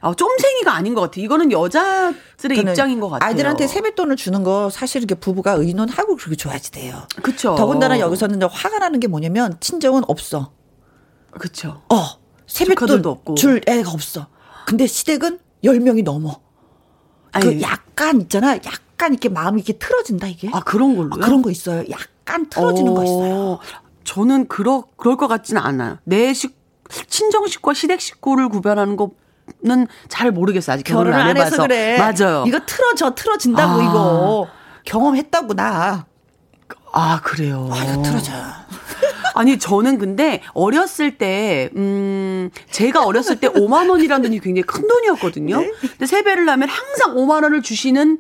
어, 쫌생이가 아닌 것 같아요. 이거는 여자들의 입장인 것 같아요. 아이들한테 세뱃돈을 주는 거 사실 이렇게 부부가 의논하고 그렇게 줘야지 돼요. 그쵸. 더군다나 여기서는 화가 나는 게 뭐냐면 친정은 없어. 그쵸. 어, 세뱃돈. 줄 애가 없어. 근데 시댁은 10명이 넘어. 그 아니. 약간 있잖아. 약간 이렇게 마음이 이렇게 틀어진다 이게. 아, 그런 걸로요? 아, 그런 거 있어요. 약간 틀어지는 거 있어요. 어, 저는 그러, 그럴 것 같지는 않아요. 내 식, 친정 식구와 시댁 식구를 구별하는 거 는 잘 모르겠어요. 아직 결혼을, 결혼을 안 해봐서. 해서 그래. 맞아요. 이거 틀어져 틀어진다고 아. 이거. 경험했다고 나. 아, 그래요. 아, 틀어져. 아니, 저는 근데 어렸을 때, 음, 제가 어렸을 때 5만 원이라는 돈이 굉장히 큰 돈이었거든요. 네. 근데 세배를 하면 항상 5만 원을 주시는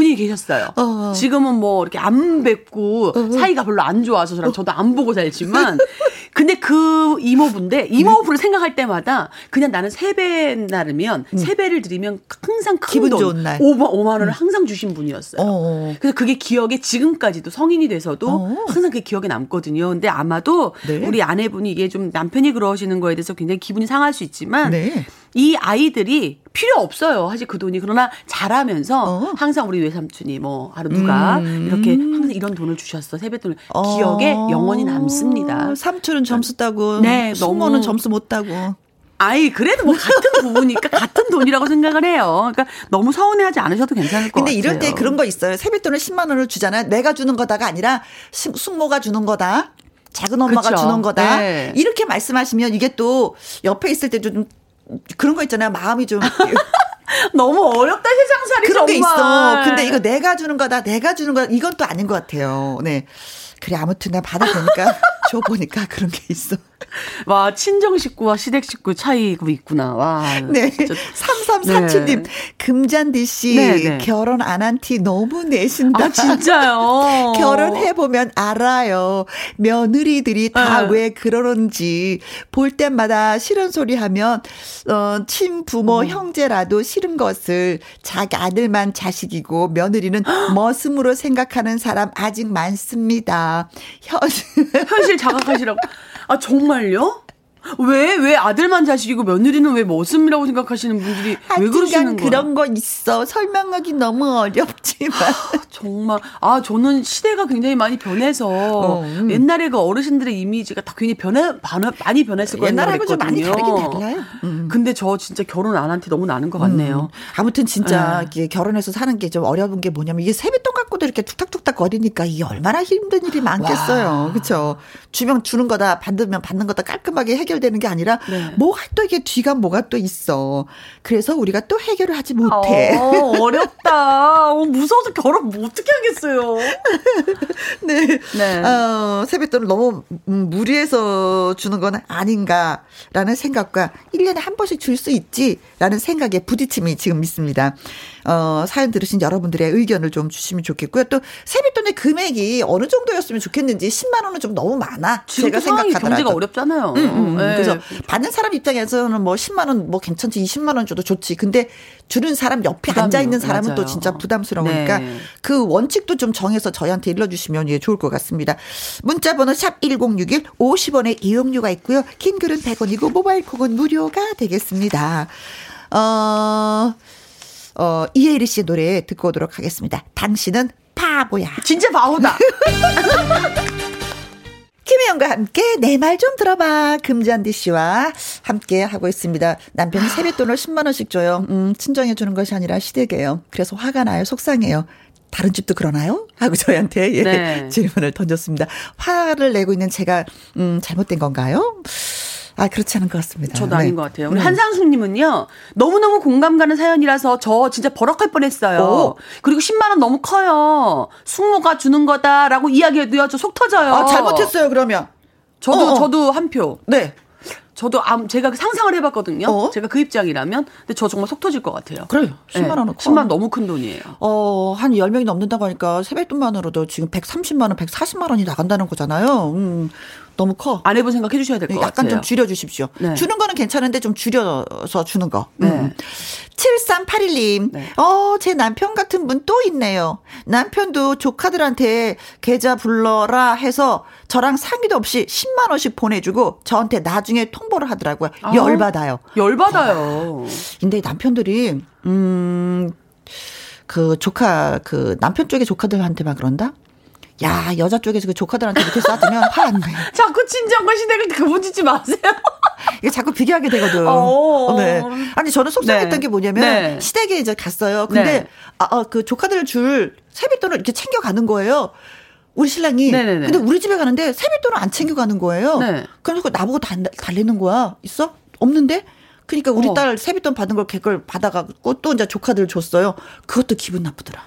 분이 계셨어요. 어. 지금은 뭐 이렇게 안 뵙고 사이가 별로 안 좋아서 저랑 저도 안 보고 살지만 근데 그 이모부인데 이모부를 생각할 때마다 그냥 나는 세배 날이면 세배를 드리면 항상 큰 기분 돈, 좋은 날. 5만, 5만 원을 항상 주신 분이었어요. 어, 어. 그래서 그게 기억에 지금까지도 성인이 돼서도 어. 항상 그게 기억에 남거든요. 근데 아마도 네. 우리 아내분이 이게 좀 남편이 그러시는 거에 대해서 굉장히 기분이 상할 수 있지만 네. 이 아이들이 필요 없어요. 사실 그 돈이 그러나 자라면서 어. 항상 우리 외삼촌이 뭐 하루 누가 음. 이렇게 항상 이런 돈을 주셨어 세뱃돈을 어. 기억에 영원히 남습니다. 삼촌은 점수 따고, 네, 숙모는 너무- 점수 못 따고. 아이 그래도 뭐 같은 부부니까 같은 돈이라고 생각을 해요. 그러니까 너무 서운해하지 않으셔도 괜찮을 것 근데 같아요. 이럴 때 그런 거 있어요. 세뱃돈을 10만 원을 주잖아요. 내가 주는 거다가 아니라 숙- 숙모가 주는 거다. 작은 엄마가 그쵸. 주는 거다. 네. 이렇게 말씀하시면 이게 또 옆에 있을 때 좀 그런 거 있잖아요. 마음이 좀 너무 어렵다 세상 살이 그런 게 있어. 근데 이거 내가 주는 거다. 내가 주는 거다. 이건 또 아닌 것 같아요. 네. 그래 아무튼 내가 받아 보니까 줘 보니까 그런 게 있어. 와 친정 식구와 시댁 식구 차이가 있구나. 와. 네. 진짜 3347님, 네. 금잔디 씨, 네, 네. 결혼 안 한 티 너무 내신다. 아 진짜요. 결혼해보면 알아요. 며느리들이 다 네. 왜 그러는지. 볼 때마다 싫은 소리 하면, 어, 친부모, 형제라도 싫은 것을 자기 아들만 자식이고 며느리는 머슴으로 생각하는 사람 아직 많습니다. 현, 현실 자각하시라고. 아 정말 요? 왜, 왜 아들만 자식이고 며느리는 왜 머슴이라고 생각하시는 분들이 왜 그러시는 거야? 그런 거 있어. 설명하기 너무 어렵지만. 정말 아 저는 시대가 굉장히 많이 변해서 어, 음. 옛날에 그 어르신들의 이미지가 다 굉장히 변해 변해- 많이 변했을 거라고 옛날하고 좀 많이. 다르긴 달라요. 음. 근데 저 진짜 결혼 안 한 티 너무 나는 것 같네요. 아무튼 진짜 네. 결혼해서 사는 게 좀 어려운 게 뭐냐면 이게 세뱃돈 갖고도 이렇게 툭탁툭탁 거리니까 이게 얼마나 힘든 일이 많겠어요. 그렇죠? 주면 주는 거다 받으면 받는 거다 깔끔하게 해결 되는 게 아니라 네. 뭐가 또 이게 뒤가 뭐가 또 있어. 그래서 우리가 또 해결을 하지 못해. 어, 어렵다. 어, 무서워서 결혼 뭐 어떻게 하겠어요. 네. 네. 어, 세뱃돈을 너무 음, 무리해서 주는 건 아닌가라는 생각과 1년에 한 번씩 줄 수 있지라는 생각에 부딪힘이 지금 있습니다. 어, 사연 들으신 여러분들의 의견을 좀 주시면 좋겠고요. 또 세뱃돈의 금액이 어느 정도였으면 좋겠는지 10만 원은 좀 너무 많아. 제가 생각하더라도. 경제가 어렵잖아요. 음, 음, 네. 그래서 받는 사람 입장에서는 뭐 10만 원 뭐 괜찮지 20만 원 줘도 좋지. 근데 주는 사람 옆에. 앉아 있는 사람은 또 맞아요. 진짜 부담스러우니까 네. 그 원칙도 좀 정해서 저희한테 일러 주시면 예, 좋을 것 같습니다. 문자 번호 샵 1061 50원의 이용료가 있고요. 긴 글은 100원이고 모바일 콩은 무료가 되겠습니다. 어, 어, 이혜리 씨의 노래 듣고 오도록 하겠습니다. 당신은 바보야. 진짜 바보다. 김혜영과 함께 내 말 좀 들어봐. 금잔디 씨와 함께 하고 있습니다. 남편이 세뱃돈을 10만 원씩 줘요. 음, 친정해 주는 것이 아니라 시댁이에요. 그래서 화가 나요. 속상해요. 다른 집도 그러나요? 하고 저희한테 예, 네. 질문을 던졌습니다. 화를 내고 있는 제가 음, 잘못된 건가요? 아 그렇지 않은 것 같습니다. 저도 네. 아닌 것 같아요. 우리 음. 한상숙님은요, 너무너무 공감 가는 사연이라서 저 진짜 버럭할 뻔 했어요. 오. 그리고 10만원 너무 커요. 숙모가 주는 거다라고 이야기해도요, 저 속 터져요. 아 잘못했어요. 그러면 저도, 어, 어. 저도 한 표. 네. 저도 암, 제가 상상을 해봤거든요. 어? 제가 그 입장이라면. 근데 저 정말 속 터질 것 같아요. 그래요. 10만 원은 커. 10만 원 너무 큰 돈이에요. 어, 한 10명이 넘는다고 하니까 세뱃돈만으로도 지금 130만 원, 140만 원이 나간다는 거잖아요. 음, 너무 커. 아내분 생각 해 주셔야 될것 같아요. 약간 좀 줄여 주십시오. 네. 주는 거는 괜찮은데 좀 줄여서 주는 거. 네. 음. 7381님. 네. 어, 제 남편 같은 분 또 있네요. 남편도 조카들한테 계좌 불러라 해서 저랑 상의도 없이 10만 원씩 보내주고 저한테 나중에 통보를 하더라고요. 아. 열받아요. 열받아요. 근데 남편들이 음. 그 조카 그 남편 쪽의 조카들한테만 그런다? 야 여자 쪽에서 그 조카들한테 이렇게 쏴주면 화 안 내. 자꾸 친정과 시댁을 그분 짓지 마세요. 이게 자꾸 비교하게 되거든. 어. 네. 아니 저는 속상했던 네. 게 뭐냐면 네. 시댁에 이제 갔어요. 근데 네. 아, 아, 그 조카들 줄 세뱃돈을 이렇게 챙겨 가는 거예요. 우리 신랑이. 네네네. 근데 우리 집에 가는데 세뱃돈을 안 챙겨 가는 거예요. 네. 그래서 나보고 달, 달리는 거야. 있어? 없는데? 그러니까 우리 어. 딸 세뱃돈 받은 걸 걔걸 받아가고 또 이제 조카들 줬어요. 그것도 기분 나쁘더라.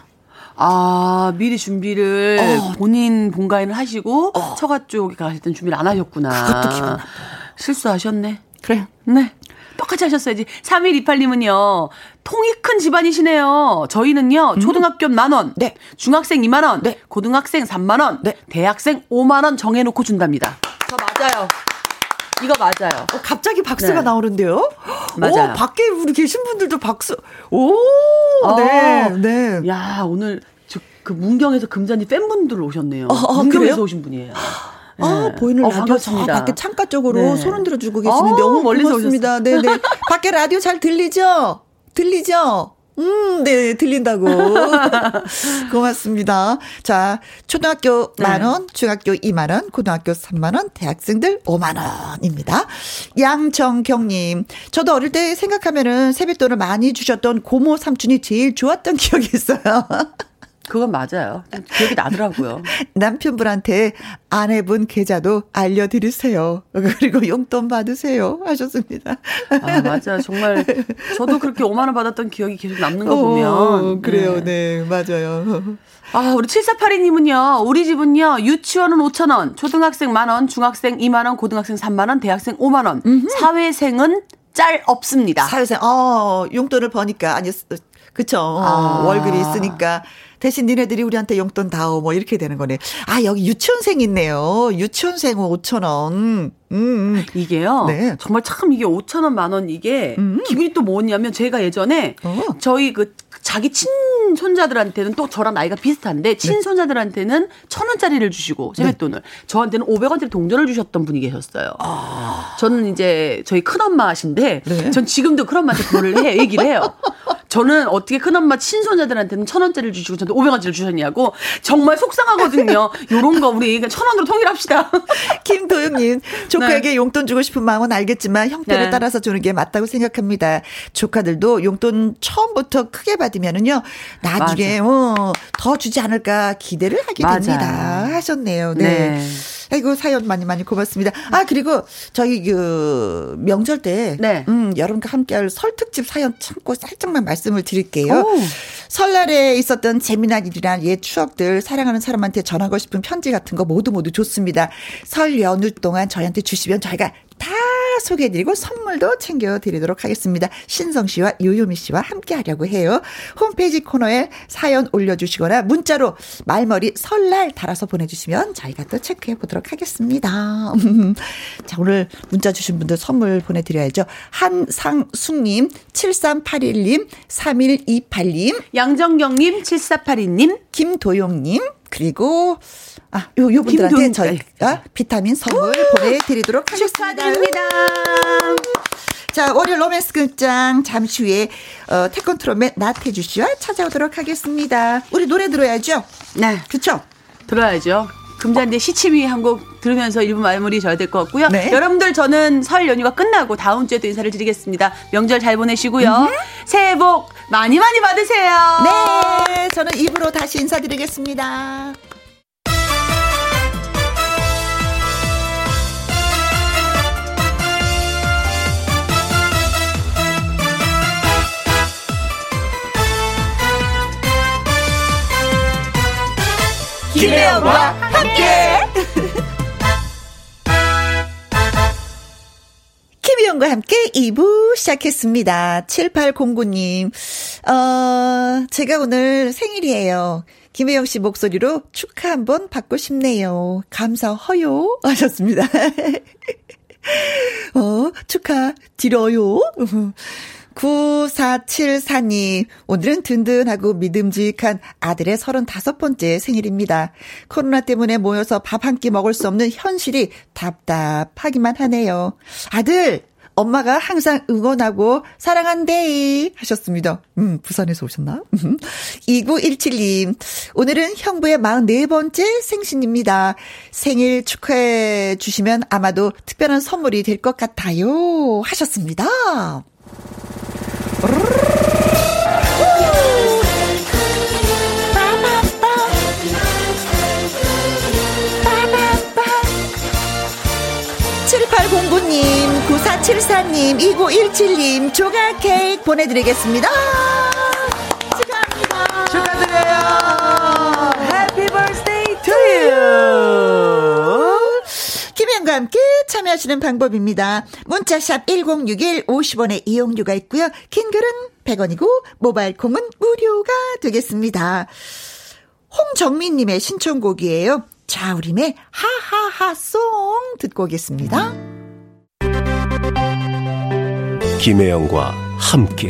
아, 미리 준비를 어. 본인 본가인을 하시고 처가 쪽에 가실 땐 준비를 안 하셨구나. 그것도 기분 나빠. 실수하셨네. 그래. 네. 똑같이 하셨어야지. 3128님은요, 통이 큰 집안이시네요. 저희는요, 초등학교 만원, 음. 네. 중학생 2만원, 네. 고등학생 3만원, 네. 대학생 5만원 정해놓고 준답니다. 저 맞아요. 이거 맞아요. 어, 갑자기 박수가 네. 나오는데요? 맞아요. 오, 밖에 우리 계신 분들도 박수. 오, 어. 네, 네. 야, 오늘 저, 그 문경에서 금잔디 팬분들 오셨네요. 어, 어, 문경에서 그래요? 오신 분이에요. 아, 네. 보이는 어, 라디오 저. 밖에 창가 쪽으로 네. 손흔 들어주고 계시는데 어, 너무 멀리서 고맙습니다. 네네. 밖에 라디오 잘 들리죠? 들리죠? 음, 네, 들린다고. 고맙습니다. 자, 초등학교 네. 만 원, 중학교 2만 원, 고등학교 3만 원, 대학생들 5만 원입니다. 양정경님, 저도 어릴 때 생각하면은 세뱃돈을 많이 주셨던 고모 삼촌이 제일 좋았던 기억이 있어요. 그건 맞아요. 기억이 나더라고요. 남편분한테 아내분 계좌도 알려드리세요. 그리고 용돈 받으세요. 하셨습니다. 아, 맞아. 정말 저도 그렇게 5만 원 받았던 기억이 계속 남는 거 보면. 어, 그래요. 네, 맞아요. 아, 우리 7482님은요, 우리 집은요, 유치원은 5천원, 초등학생 만원, 중학생 2만원, 고등학생 3만원, 대학생 5만원, 사회생은 짤 없습니다. 사회생, 어, 용돈을 버니까, 아니, 쓰- 그쵸. 어, 아. 월급이 있으니까. 대신 니네들이 우리한테 용돈 다오, 뭐, 이렇게 되는 거네. 아, 여기 유치원생 있네요. 유치원생 5천 원. 음, 음. 이게요. 네. 정말 참 이게 5천 원, 만 원 이게 기분이 또 뭐냐면 제가 예전에 어. 저희 그 자기 친손자들한테는 또 저랑 나이가 네. 비슷한데 친손자들한테는 천 원짜리를 주시고 세뱃돈을 저한테는 500원짜리 동전을 주셨던 분이 계셨어요. 저는 이제 저희 큰엄마신데 아. 네. 전 지금도 큰엄마한테 그거를 해 얘기를 해요. 저는 어떻게 큰엄마 친손자들한테는 천 원짜리를 주시고 저한테 500원짜리를 주셨냐고 정말 속상하거든요. 요런 거 우리 천 원으로 통일합시다. 김도영님, 조카에게 용돈 주고 싶은 마음은 알겠지만 형태를 네. 따라서 주는 게 맞다고 생각합니다. 조카들도 용돈 처음부터 크게 받으면은요, 나중에, 어, 더 주지 않을까 기대를 하게 맞아요. 됩니다. 하셨네요. 네. 네. 아이고, 사연 많이 많이 고맙습니다. 아, 그리고 저희 그, 명절 때, 네. 음, 여러분과 함께할 설 특집 사연 참고 살짝만 말씀을 드릴게요. 오. 설날에 있었던 재미난 일이나 옛 추억들 사랑하는 사람한테 전하고 싶은 편지 같은 거 모두 모두 좋습니다. 설 연휴 동안 저희한테 주시면 저희가 다 소개해드리고 선물도 챙겨드리도록 하겠습니다. 신성 씨와 유유미 씨와 함께 하려고 해요. 홈페이지 코너에 사연 올려주시거나 문자로 말머리 설날 달아서 보내주시면 저희가 또 체크해 보도록 하겠습니다. 자, 오늘 문자 주신 분들 선물 보내드려야죠. 한상숙님, 7381님, 3128님, 양정경님, 7482님, 김도용님, 그리고, 아, 요, 요 분들한테 저희가 비타민 선물 보내드리도록 하겠습니다. 축하드립니다. 자, 월요 로맨스 극장 잠시 후에, 어, 태권트롯의 나태주 씨와 찾아오도록 하겠습니다. 우리 노래 들어야죠? 네, 그쵸? 들어야죠. 금잔디 시치미 한 곡 들으면서 1부 마무리 져야 될 것 같고요. 네. 여러분들 저는 설 연휴가 끝나고 다음 주에 또 인사를 드리겠습니다. 명절 잘 보내시고요. 새해 복 많이 많이 받으세요. 네, 저는 입으로 다시 인사드리겠습니다. 김혜영과 함께. 김 김혜영과 함께 2부 시작했습니다. 7809님, 어, 제가 오늘 생일이에요. 김혜영 씨 목소리로 축하 한번 받고 싶네요. 감사 허요. 하셨습니다. 어, 축하 드려요. 9474님, 오늘은 든든하고 믿음직한 아들의 35번째 생일입니다. 코로나 때문에 모여서 밥 한 끼 먹을 수 없는 현실이 답답하기만 하네요. 아들, 엄마가 항상 응원하고 사랑한대 하셨습니다. 음, 부산에서 오셨나? 2917님, 오늘은 형부의 44번째 생신입니다. 생일 축하해 주시면 아마도 특별한 선물이 될 것 같아요. 하셨습니다. 7809님, 9474님, 2917님, 조각 케이크 보내드리겠습니다. 함께 참여하시는 방법입니다. 문자샵 1061 50원의 이용료가 있고요. 킹글은 100원이고 모바일 콩은 무료가 되겠습니다. 홍정민님의 신청곡이에요. 자우림의 하하하송 듣고 오겠습니다. 김혜영과 함께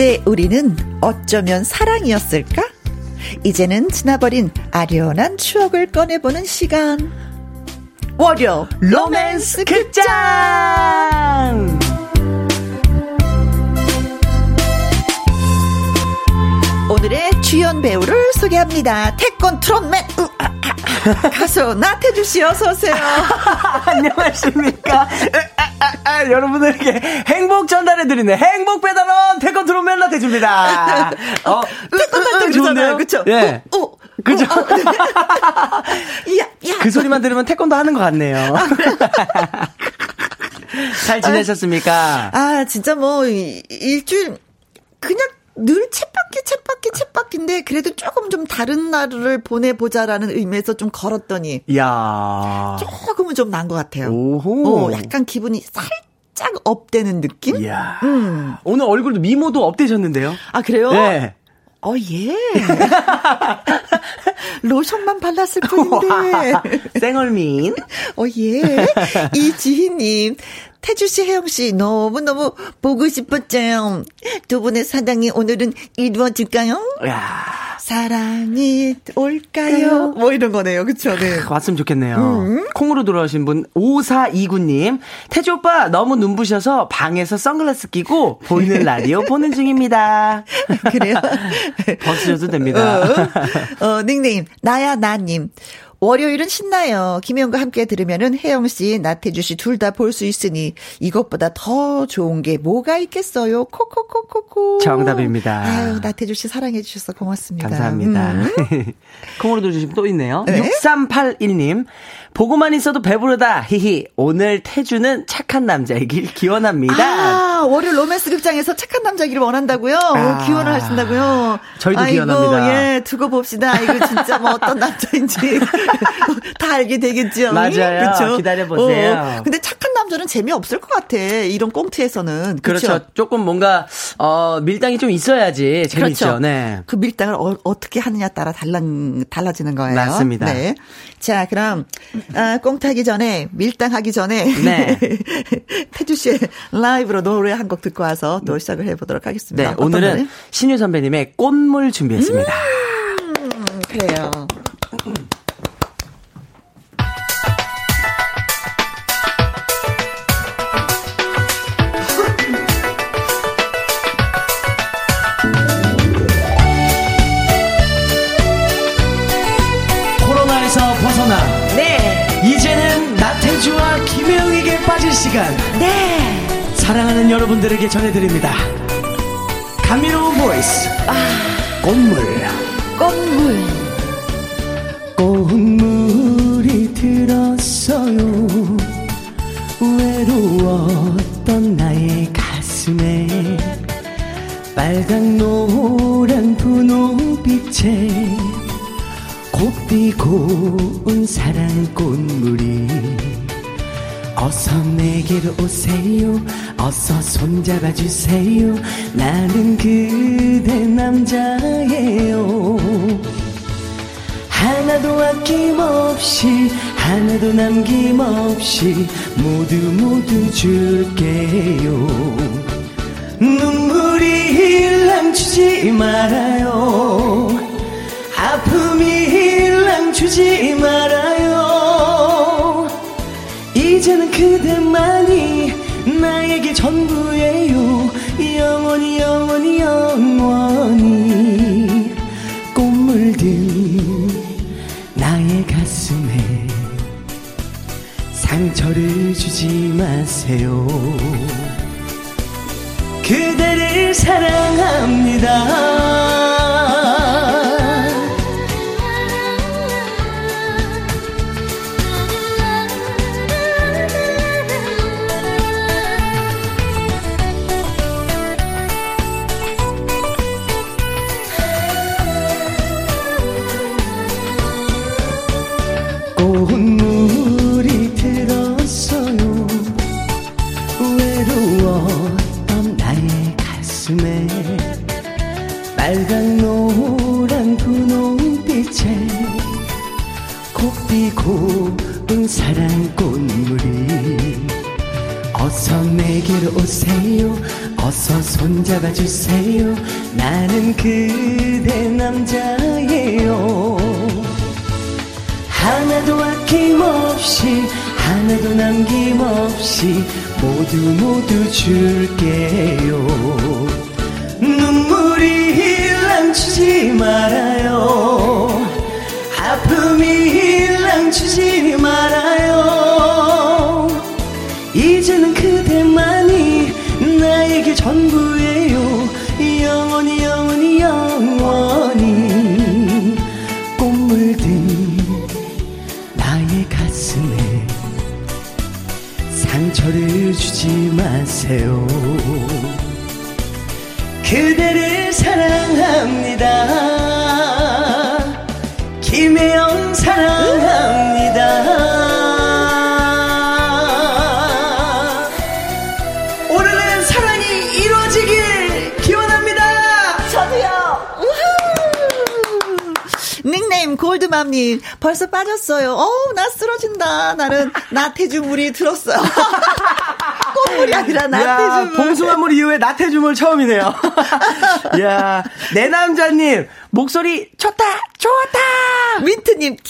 그때 우리는 어쩌면 사랑이었을까? 이제는 지나버린 아련한 추억을 꺼내보는 시간. 월요 로맨스 극장! 오늘의 주연 배우를 소개합니다. 태권 트롯맨 으, 아, 아, 아. 가수 나태주 씨 어서 오세요. 안녕하십니까? 아, 아, 여러분들에게 행복 전달해드리는 행복 배달원 태권 트롯맨 나태주입니다. 어, 태권 탈때 좋은데요, 그쵸? 예. 오, 오, 그죠? 오, 아, 야, 야. 그 소리만 들으면 태권도 하는 것 같네요. 잘 지내셨습니까? 아, 진짜 뭐, 이- 일주일, 그냥 늘 챗바퀴, 챗바퀴, 챗바퀴인데 그래도 조금 좀 다른 날을 보내보자라는 의미에서 좀 걸었더니. 야 조금은 좀 난 것 같아요. 오호. 어, 약간 기분이 살짝 업되는 느낌? 이야. 음. 오늘 얼굴도 미모도 업되셨는데요? 아, 그래요? 네. 어, 예. 로션만 발랐을 뿐인데. 쌩얼민. 어, 예. 이지희님, 태주 씨, 혜영 씨, 너무너무 보고 싶었죠. 두 분의 사랑이 오늘은 이루어질까요? 야 사랑이 올까요? 뭐 이런 거네요. 그쵸? 네. 왔으면 좋겠네요. 음. 콩으로 들어오신 분 5429님 태주 오빠 너무 눈부셔서 방에서 선글라스 끼고 보이는 라디오 보는 중입니다. 그래요? 벗으셔도 됩니다. 어, 어, 닉네임, 나야, 나님. 월요일은 신나요. 김혜영과 함께 들으면은 혜영 씨, 나태주 씨 둘 다 볼 수 있으니 이것보다 더 좋은 게 뭐가 있겠어요? 코코코코코. 정답입니다. 아유, 나태주 씨 사랑해 주셔서 고맙습니다. 감사합니다. 음. 콩으로 들어주시면 또 있네요. 네. 6381님. 보고만 있어도 배부르다. 히히. 오늘 태주는 착한 남자이길 기원합니다. 아, 월요일 로맨스 극장에서 착한 남자기를 원한다고요? 아. 오, 기원을 하신다고요? 저희도 아이고, 기원합니다. 예, 두고 봅시다. 이거 진짜 뭐 어떤 남자인지 다 알게 되겠죠. 맞아요. 그쵸? 기다려보세요. 어, 근데 착한 남자는 재미없을 것 같아. 이런 꽁트에서는. 그쵸? 그렇죠. 조금 뭔가 어 밀당이 좀 있어야지 재밌죠. 그렇죠. 네. 그 밀당을 어, 떻게 하느냐 따라 달라, 달라지는 거예요. 맞습니다. 네. 자, 그럼, 아, 꽁트하기 전에, 밀당하기 전에. 네. 태주 씨의 라이브로 노래 한 곡 듣고 와서 또 시작을 해보도록 하겠습니다. 네, 오늘은 노래? 신유 선배님의 꽃물 준비했습니다. 음, 그래요. 시간. 네. 사랑하는 여러분들에게 전해드립니다. 감미로운 보이스. 꽃물. 꽃물. 꽃물이 들었어요. 외로웠던 나의 가슴에 빨강 노란 분홍빛에 곱디고운 사랑 꽃물이 어서 내게로 오세요. 어서 손잡아 주세요. 나는 그대 남자예요. 하나도 아낌없이 하나도 남김없이 모두 모두 줄게요. 눈물이 주지 말아요. 아픔이 주지 말아요 그대만이 나에게 전부예요. 영원히 영원히 영원히 꽃물든 나의 가슴에 상처를 주지 마세요. 그대를 사랑합니다 가슴에 빨강 노란 분홍빛에 곱디고 은 사랑 꽃물이 어서 내게로 오세요. 어서 손잡아 주세요. 나는 그대 남자예요. 하나도 아낌없이 하나도 남김없이 모두 모두 줄게요. 눈물이 일랑 주지 말아요. 아픔이 일랑 주지 말아요 마세요 그대를 사랑합니다. 김혜영 사랑합니다. 오늘은 사랑이 이루어지길 기원합니다. 저도요. 우후. 닉네임 골드맘님 벌써 빠졌어요. 어우 나 쓰러진다. 나는 나태주 물이 들었어요. 꽃물이 아니라 야, 나태주물. 봉숭아물 이후에 나태주물 처음이네요. 야, 내 남자님, 목소리 좋다, 좋다! 민트님, 캬!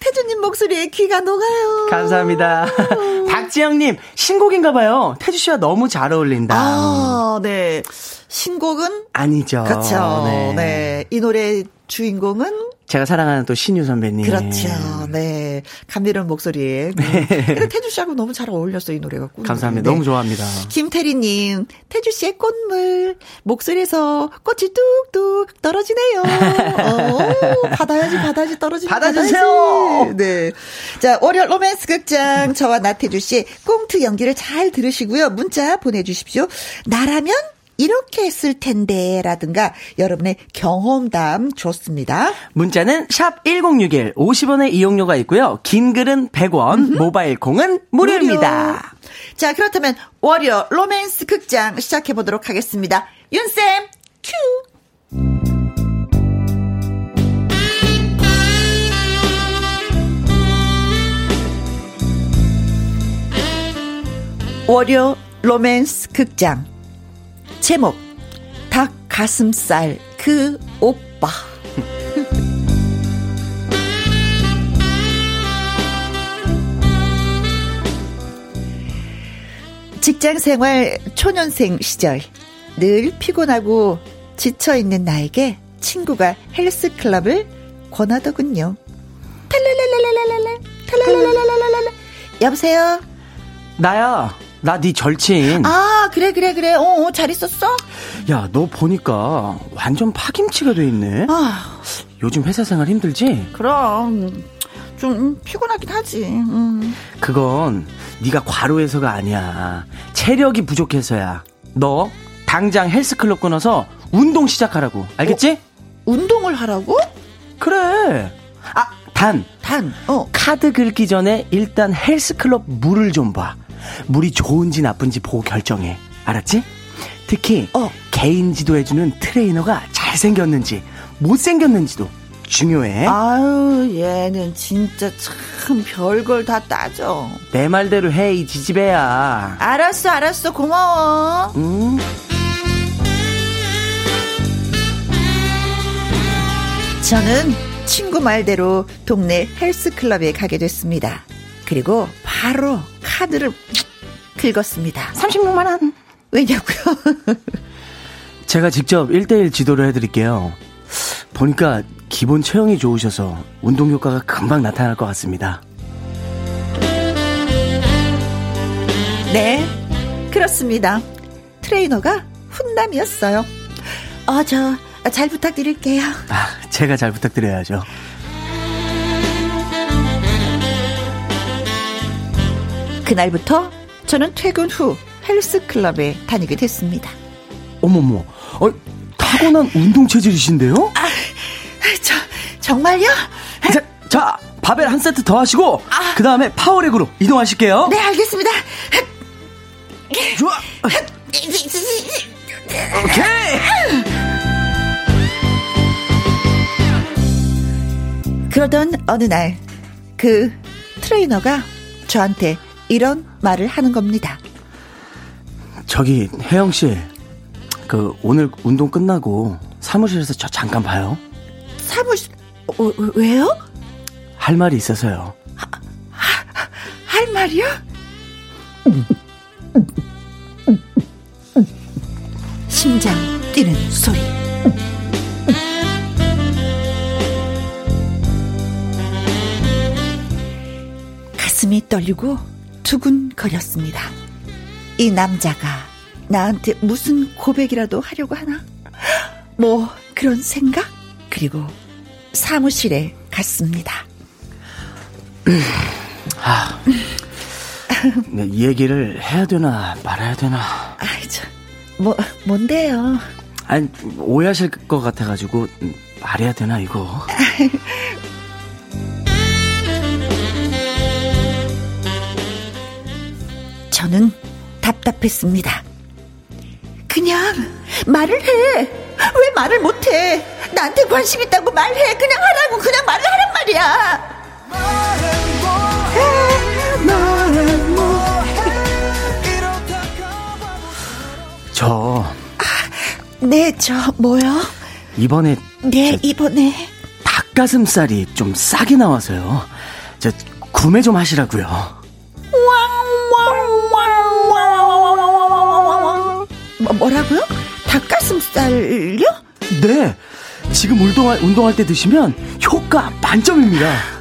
태주님 목소리에 귀가 녹아요. 감사합니다. 박지영님, 신곡인가봐요. 태주씨와 너무 잘 어울린다. 아, 네. 신곡은? 아니죠. 그렇죠. 네. 이 노래 주인공은? 제가 사랑하는 또 신유 선배님. 그렇죠. 네. 감미로운 목소리에. 네. 근데 태주 씨하고 너무 잘 어울렸어요, 이 노래가. 감사합니다. 네. 너무 좋아합니다. 김태리님, 태주 씨의 꽃물, 목소리에서 꽃이 뚝뚝 떨어지네요. 어, 받아야지, 받아야지, 떨어지면 받아주세요! 받아야지. 네. 자, 월요 로맨스 극장, 저와 나태주 씨, 꽁트 연기를 잘 들으시고요. 문자 보내주십시오. 나라면 이렇게 했을 텐데, 라든가, 여러분의 경험담 좋습니다. 문자는 샵 1061, 50원의 이용료가 있고요. 긴 글은 100원, 모바일 콩은 무료입니다. 무료. 자, 그렇다면, 월요 로맨스 극장 시작해 보도록 하겠습니다. 윤쌤, 큐! 월요 로맨스 극장 제목 닭 가슴살 그 오빠 직장 생활 초년생 시절 늘 피곤하고 지쳐 있는 나에게 친구가 헬스 클럽을 권하더군요. 탈랄랄랄랄랄랄 탈랄랄랄랄랄 여보세요. 나야, 나 네 절친. 아 그래 그래 그래. 어, 어, 잘 있었어? 야, 너 보니까 완전 파김치가 돼 있네. 아 요즘 회사 생활 힘들지? 그럼 좀 음, 피곤하긴 하지. 음. 그건 네가 과로해서가 아니야. 체력이 부족해서야. 너 당장 헬스클럽 끊어서 운동 시작하라고. 알겠지? 운동을 하라고? 그래. 아, 단 단. 어. 카드 긁기 전에 일단 헬스클럽 물을 좀 봐. 물이 좋은지 나쁜지 보고 결정해. 알았지? 특히 어. 개인 지도해주는 트레이너가 잘생겼는지 못생겼는지도 중요해. 아유 얘는 진짜 참 별걸 다 따져. 내 말대로 해, 이 지지배야. 알았어 알았어 고마워. 음. 저는 친구 말대로 동네 헬스클럽에 가게 됐습니다. 그리고 바로 카드를 긁었습니다. 36만 원. 왜냐고요? 제가 직접 1대1 지도를 해드릴게요. 보니까 기본 체형이 좋으셔서 운동 효과가 금방 나타날 것 같습니다. 네, 그렇습니다. 트레이너가 훈남이었어요. 어, 저, 잘 부탁드릴게요. 아, 제가 잘 부탁드려야죠. 그날부터 저는 퇴근 후 헬스클럽에 다니게 됐습니다. 어머머, 어, 타고난 운동 체질이신데요? 아, 저, 정말요? 자, 자, 바벨 한 세트 더 하시고, 그 다음에 파워렉으로 이동하실게요. 네, 알겠습니다. 좋아. 오케이. 그러던 어느 날, 그 트레이너가 저한테 이런 말을 하는 겁니다. 저기, 혜영 씨, 그, 오늘 운동 끝나고 사무실에서 저 잠깐 봐요. 사무실, 어, 왜요? 할 말이 있어서요. 할 말이요? 심장 뛰는 소리. 가슴이 떨리고 두근거렸습니다. 이 남자가 나한테 무슨 고백이라도 하려고 하나? 뭐 그런 생각? 그리고 사무실에 갔습니다. 네, 이 얘기를 해야 되나 말아야 되나. 아이 참, 뭐 뭔데요? 아니, 오해하실 것 같아가지고, 말해야 되나, 이거? 저는 답답했습니다. 그냥 말을 해. 왜 말을 못해? 나한테 관심 있다고 말해. 그냥 하라고 그냥 말을 하란 말이야. 저, 네, 저 뭐요? 이번에 네, 저- 이번에 닭가슴살이 좀 싸게 나와서요. 저, 구매 좀 하시라고요. 뭐, 뭐라고요? 닭가슴살요? 네. 지금 운동할, 운동할 때 드시면 효과 만점입니다.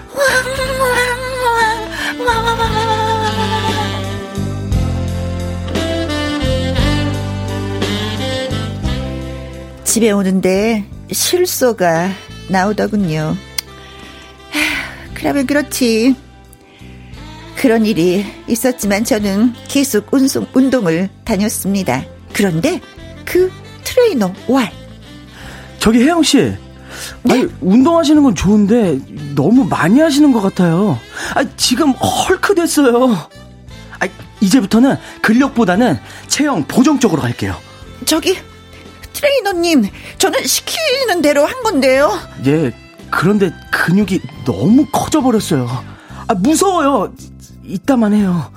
집에 오는데 실소가 나오더군요. 하, 그러면 그렇지. 그런 일이 있었지만 저는 계속 운송, 운동을 다녔습니다. 그런데 그 트레이너 왈. 저기 혜영 씨. 아니, 운동하시는 건 좋은데 너무 많이 하시는 것 같아요. 아, 지금 헐크 됐어요. 아, 이제부터는 근력보다는 체형 보정 쪽으로 갈게요. 저기 트레이너님, 저는 시키는 대로 한 건데요. 예, 그런데 근육이 너무 커져 버렸어요. 아, 무서워요. 이따만 해요.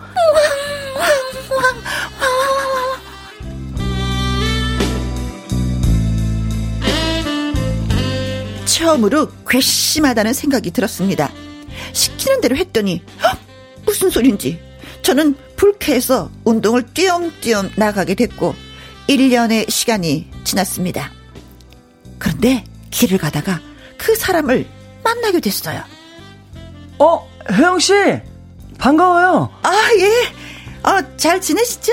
처음으로 괘씸하다는 생각이 들었습니다. 시키는 대로 했더니 헉! 무슨 소린지 저는 불쾌해서 운동을 띄엄띄엄 나가게 됐고 1년의 시간이 지났습니다. 그런데 길을 가다가 그 사람을 만나게 됐어요. 어, 혜영 씨. 반가워요. 아, 예. 어, 잘 지내시죠?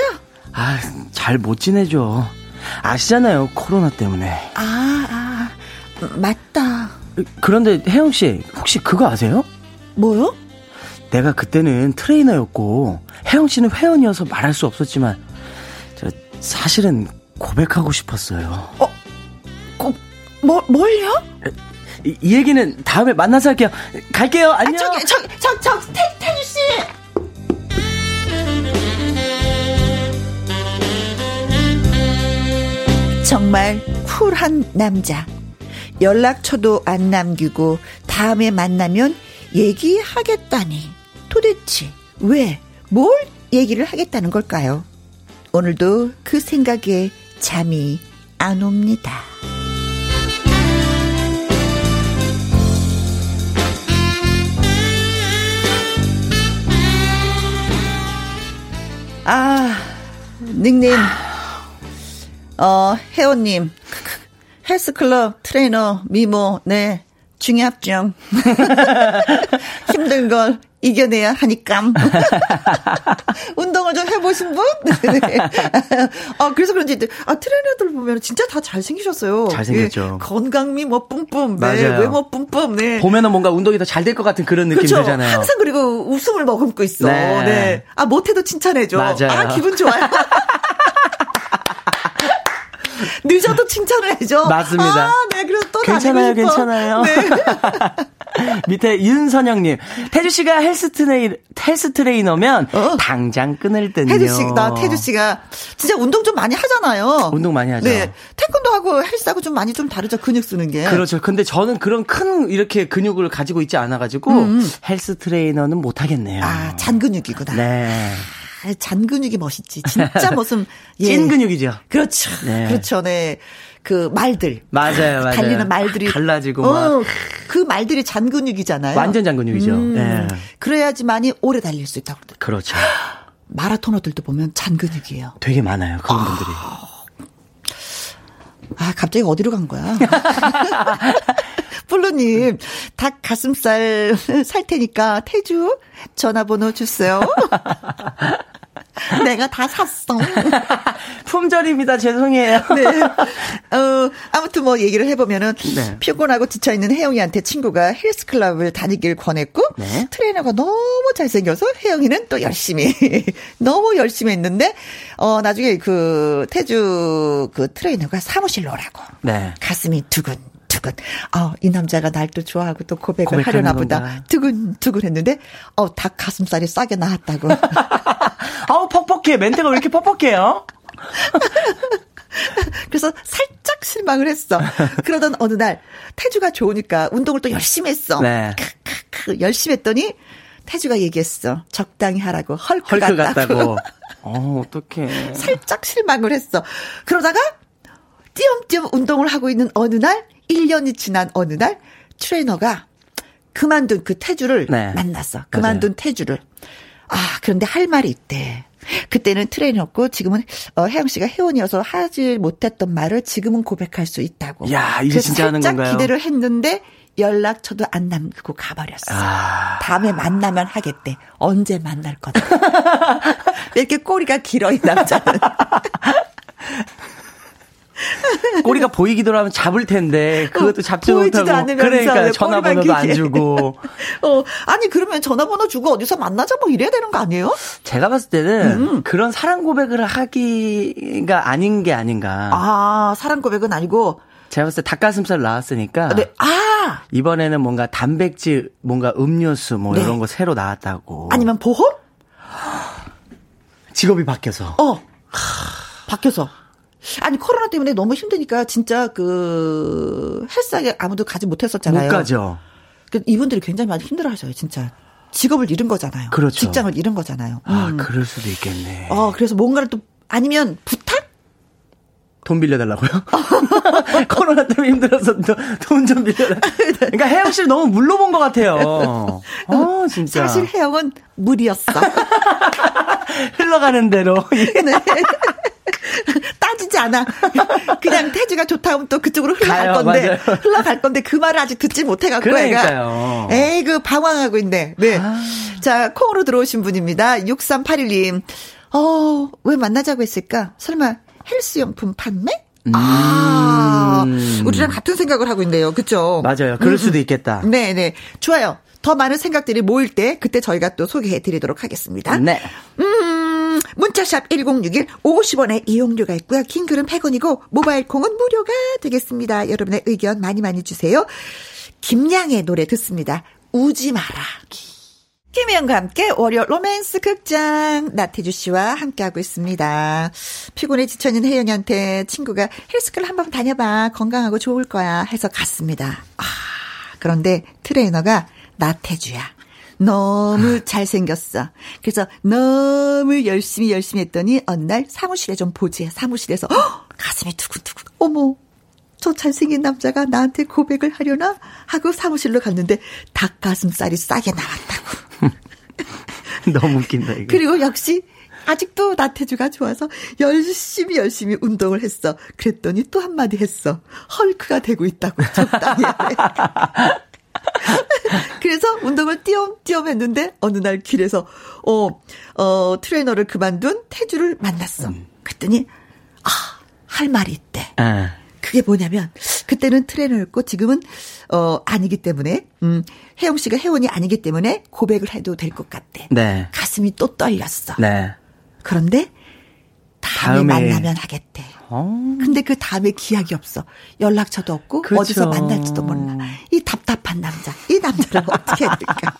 아, 잘 못 지내죠. 아시잖아요. 코로나 때문에. 아, 아, 맞다. 그런데 혜영 씨, 혹시 그거 아세요? 뭐요? 내가 그때는 트레이너였고 혜영 씨는 회원이어서 말할 수 없었지만 저 사실은 고백하고 싶었어요. 꼭, 뭐, 뭘요? 이, 이 얘기는 다음에 만나서 할게요. 갈게요. 안녕. 저기, 저기, 저, 저, 태, 태주 씨! 정말 쿨한 남자. 연락처도 안 남기고 다음에 만나면 얘기하겠다니. 도대체 왜, 뭘 얘기를 하겠다는 걸까요? 오늘도 그 생각에 잠이 안 옵니다. 아, 닉네임. 어, 혜원님. 헬스클럽 트레이너 미모, 네. 중요합죠. 힘든 걸 이겨내야 하니까. 운동을 좀 해보신 분? 네. 아, 그래서 그런지, 아, 트레이너들 보면 진짜 다 잘생기셨어요. 잘생겼죠. 예, 건강미 뭐 뿜뿜. 네. 맞아요. 외모 뿜뿜. 네. 보면은 뭔가 운동이 더 잘 될 것 같은 그런 느낌 그렇죠. 들잖아요. 항상 그리고 웃음을 머금고 있어. 네. 네. 아, 못해도 칭찬해줘. 맞아요. 아, 기분 좋아요. 늦어도 칭찬을 해줘. 맞습니다. 아, 네. 그래서 또 괜찮아요. 괜찮아요. 네. 밑에 윤선영님, 태주 씨가 헬스 트레이 헬스 트레이너면 어. 당장 끊을 듯요. 태주 씨, 나 태주 씨가 진짜 운동 좀 많이 하잖아요. 운동 많이 하죠. 네. 태권도 하고 헬스하고 좀 많이 좀 다르죠. 근육 쓰는 게. 그렇죠. 근데 저는 그런 큰 이렇게 근육을 가지고 있지 않아가지고 헬스 트레이너는 못 하겠네요. 음, 아, 잔 근육이구나. 네. 아, 잔 근육이 멋있지. 진짜 무슨 예. 찐 근육이죠. 그렇죠. 네. 그렇죠. 네. 그 말들. 맞아요, 맞아요. 달리는 말들이 달라지고 어, 막. 그 말들이 잔 근육이잖아요. 완전 잔 근육이죠. 음, 네. 그래야지만이 오래 달릴 수 있다고 그러더라고요. 그렇죠. 마라토너들도 보면 잔 근육이에요. 되게 많아요. 그런 분들이. 아, 갑자기 어디로 간 거야? 플루님, 닭 가슴살 살 테니까 태주 전화번호 주세요. 내가 다 샀어. 품절입니다. 죄송해요. 네. 어, 아무튼 뭐 얘기를 해보면은 네. 피곤하고 지쳐있는 혜영이한테 친구가 헬스클럽을 다니길 권했고 네. 트레이너가 너무 잘생겨서 혜영이는 또 열심히 너무 열심히 했는데 어 나중에 그 태주 그 트레이너가 사무실로 오라고 네. 가슴이 두근 두근. 아, 이 남자가 날 또 좋아하고 또 고백을 하려나 보다. 두근두근 했는데, 어, 닭 가슴살이 싸게 나왔다고. 아우, 퍽퍽해. 멘트가 왜 이렇게 퍽퍽해요? 그래서 살짝 실망을 했어. 그러던 어느 날, 태주가 좋으니까 운동을 또 열심히 했어. 네. 크크크, 열심히 했더니, 태주가 얘기했어. 적당히 하라고. 헐크, 헐크 같다고. 같다고. 어, 어떡해. 살짝 실망을 했어. 그러다가, 띄엄띄엄 운동을 하고 있는 어느 날, 1년이 지난 어느 날 트레이너가 그만둔 그 태주를 네. 만났어. 그만둔 맞아요. 태주를. 아, 그런데 할 말이 있대. 그때는 트레이너였고 지금은 어, 혜영 씨가 회원이어서 하지 못했던 말을 지금은 고백할 수 있다고. 야, 이게 진짜 하는 건가요? 기대를 했는데 연락처도 안 남기고 가버렸어. 아... 다음에 만나면 하겠대. 언제 만날 거다. 왜 이렇게 꼬리가 길어 이 남자는. 꼬리가 보이기도 하면 잡을 텐데 그것도 잡지 어, 못하고 그러니까 전화번호도 안 주고. 어 아니 그러면 전화번호 주고 어디서 만나자 뭐 이래야 되는 거 아니에요? 제가 봤을 때는 음. 그런 사랑 고백을 하기가 아닌 게 아닌가. 아 사랑 고백은 아니고. 제가 봤을 때 닭가슴살 나왔으니까. 네. 아 이번에는 뭔가 단백질, 뭔가 음료수 뭐 네. 이런 거 새로 나왔다고. 아니면 보험? 직업이 바뀌어서. 어. 바뀌어서. 아니 코로나 때문에 너무 힘드니까 진짜 그 헬스하게 아무도 가지 못했었잖아요. 못 가죠. 그 이분들이 굉장히 많이 힘들어하셔요, 진짜. 직업을 잃은 거잖아요. 그렇죠. 직장을 잃은 거잖아요. 아, 음. 그럴 수도 있겠네. 어, 그래서 뭔가를 또 아니면 부탁? 돈 빌려달라고요? 코로나 때문에 힘들어서 돈 좀 빌려달라. 그러니까 혜영 씨를 너무 물러본 것 같아요. 어, 진짜. 사실 혜영은 물이었어. 흘러가는 대로. 네. 따지지 않아. 그냥 태주가 좋다 하면 또 그쪽으로 흘러갈 가요, 건데 맞아요. 흘러갈 건데 그 말을 아직 듣지 못해 갖고 그러니까요. 애가 에이 그 방황하고 있네. 네. 아. 자 콩으로 들어오신 분입니다. 6381님. 어 왜 만나자고 했을까? 설마 헬스용품 판매? 음. 아, 우리랑 같은 생각을 하고 있네요. 그쵸? 맞아요. 그럴 음. 수도 있겠다. 네네. 네. 좋아요. 더 많은 생각들이 모일 때, 그때 저희가 또 소개해 드리도록 하겠습니다. 네. 음, 문자샵 1061 50원의 이용료가 있고요. 긴 글은 100원이고 모바일 콩은 무료가 되겠습니다. 여러분의 의견 많이 많이 주세요. 김양의 노래 듣습니다. 우지 마라. 김혜영과 함께 월요 로맨스 극장 나태주 씨와 함께하고 있습니다. 피곤해 지쳐있는 혜영이한테 친구가 헬스클럽 한번 다녀봐. 건강하고 좋을 거야. 해서 갔습니다. 아, 그런데 트레이너가 나태주야. 너무 잘생겼어. 그래서 너무 열심히 열심히 했더니 어느 날 사무실에 좀 보지. 사무실에서 허! 가슴이 두근두근. 어머. 저 잘생긴 남자가 나한테 고백을 하려나? 하고 사무실로 갔는데 닭가슴살이 싸게 나왔다고. 너무 웃긴다, 이거. 그리고 역시 아직도 나태주가 좋아서 열심히 열심히 운동을 했어. 그랬더니 또 한마디 했어. 헐크가 되고 있다고. 적당히. 그래서 운동을 띄엄띄엄 했는데 어느 날 길에서 어, 어, 트레이너를 그만둔 태주를 만났어. 음. 그랬더니 아, 할 말이 있대. 아. 그게 뭐냐면 그때는 트레이너였고 지금은 어 아니기 때문에 음 혜영 씨가 회원이 아니기 때문에 고백을 해도 될 것 같대. 네. 가슴이 또 떨렸어. 네. 그런데 다음에, 다음에 만나면 하겠대. 어. 근데 그 다음에 기약이 없어. 연락처도 없고 그렇죠. 어디서 만날지도 몰라. 이 답답한 남자. 이 남자를 어떻게 해야 될까?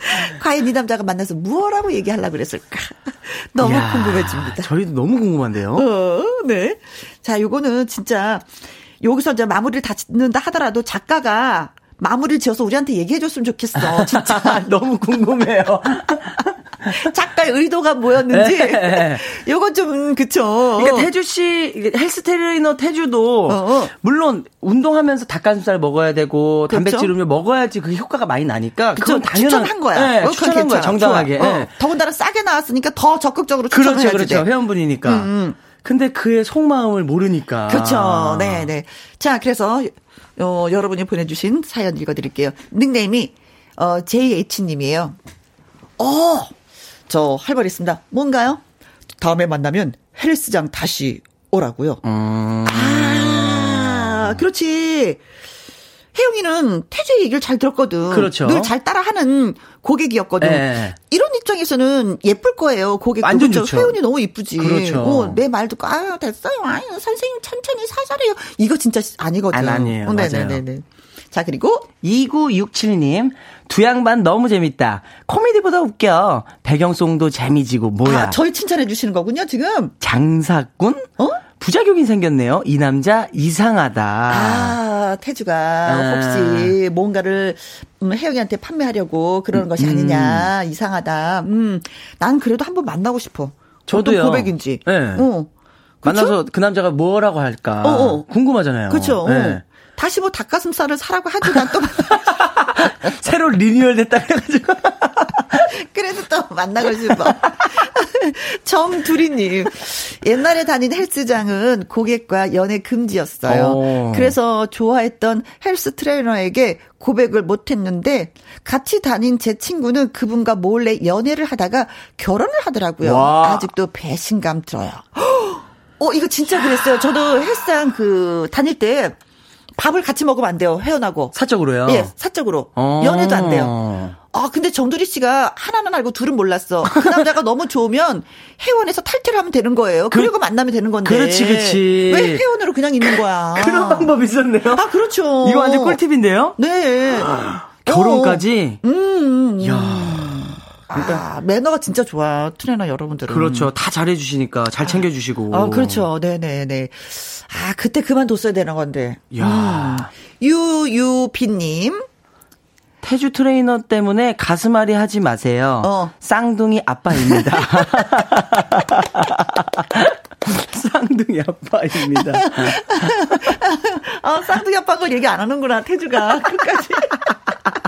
과연 이 남자가 만나서 무엇라고 얘기하려고 그랬을까? 너무 이야, 궁금해집니다. 저희도 너무 궁금한데요. 어, 네. 자, 요거는 진짜 여기서 이제 마무리를 다 짓는다 하더라도 작가가 마무리를 지어서 우리한테 얘기해 줬으면 좋겠어. 진짜. 너무 궁금해요. 작가의 의도가 뭐였는지. 네. 요거 좀, 그쵸. 그러니까 태주 씨, 헬스 트레이너 태주도, 어, 어. 물론 운동하면서 닭가슴살 먹어야 되고, 그렇죠? 단백질 음료 먹어야지 그 효과가 많이 나니까. 그건 당연한. 추천한 거야. 네, 어, 추천한 거야, 정당하게. 어. 네. 더군다나 싸게 나왔으니까 더 적극적으로 추천해야지 그렇죠, 그렇죠. 돼. 회원분이니까. 음, 음. 근데 그의 속마음을 모르니까. 그렇죠. 네, 네. 자, 그래서 어, 여러분이 보내주신 사연 읽어드릴게요. 닉네임이 어, JH님이에요. 어, 저 할 말 있습니다. 뭔가요? 다음에 만나면 헬스장 다시 오라고요. 음. 아, 그렇지. 혜영이는 태재 얘기를 잘 들었거든. 그렇죠. 늘 잘 따라하는 고객이었거든. 네. 이런 입장에서는 예쁠 거예요. 고객 완전 그렇죠. 혜영이 너무 이쁘지. 그렇죠. 어, 내말 듣고 아유 됐어요. 아유 선생님 천천히 살살해요. 이거 진짜 아니거든. 안 아니에요. 어, 네네네. 자 그리고 2967님 두 양반 너무 재밌다. 코미디보다 웃겨. 배경송도 재미지고 뭐야. 아, 저희 칭찬해 주시는 거군요 지금. 장사꾼? 어? 부작용이 생겼네요. 이 남자 이상하다. 아, 태주가 아. 혹시 뭔가를 음, 혜영이한테 판매하려고 그러는 것이 음. 아니냐. 이상하다. 음, 난 그래도 한번 만나고 싶어. 저도요. 고백인지. 네. 어. 만나서 그 남자가 뭐라고 할까 어, 어. 궁금하잖아요. 그렇죠. 네. 다시 뭐 닭가슴살을 사라고 하도 난또 새로 리뉴얼 됐다 그래가지고 그래도 또 만나고 싶어. 정두리님 옛날에 다닌 헬스장은 고객과 연애 금지였어요. 오. 어. 그래서 좋아했던 헬스 트레이너에게 고백을 못했는데 같이 다닌 제 친구는 그분과 몰래 연애를 하다가 결혼을 하더라고요. 와. 아직도 배신감 들어요. 어 이거 진짜 그랬어요. 저도 헬스장 그 다닐 때 밥을 같이 먹으면 안 돼요. 회원하고. 사적으로요? 예, 사적으로. 어. 연애도 안 돼요. 아, 근데 정두리 씨가 하나는 알고 둘은 몰랐어. 그 남자가 너무 좋으면 회원에서 탈퇴를 하면 되는 거예요. 그, 리고 만나면 되는 건데. 그렇지, 그렇지. 왜 회원으로 그냥 있는 거야? 그런 방법 있었네요. 아, 그렇죠. 이거 완전 꿀팁인데요? 네. 결혼까지? 어. 음. 야 아, 매너가 진짜 좋아. 트레이너 여러분들은. 그렇죠. 다 잘해주시니까 잘 아. 챙겨주시고. 아, 그렇죠. 네네네. 아, 그때 그만뒀어야 되는 건데. 야 음. 유유비님. 태주 트레이너 때문에 가슴앓이 하지 마세요. 어. 쌍둥이 아빠입니다. 쌍둥이 아빠입니다. 어, 쌍둥이 아빠인 얘기 안 하는구나, 태주가. 끝까지.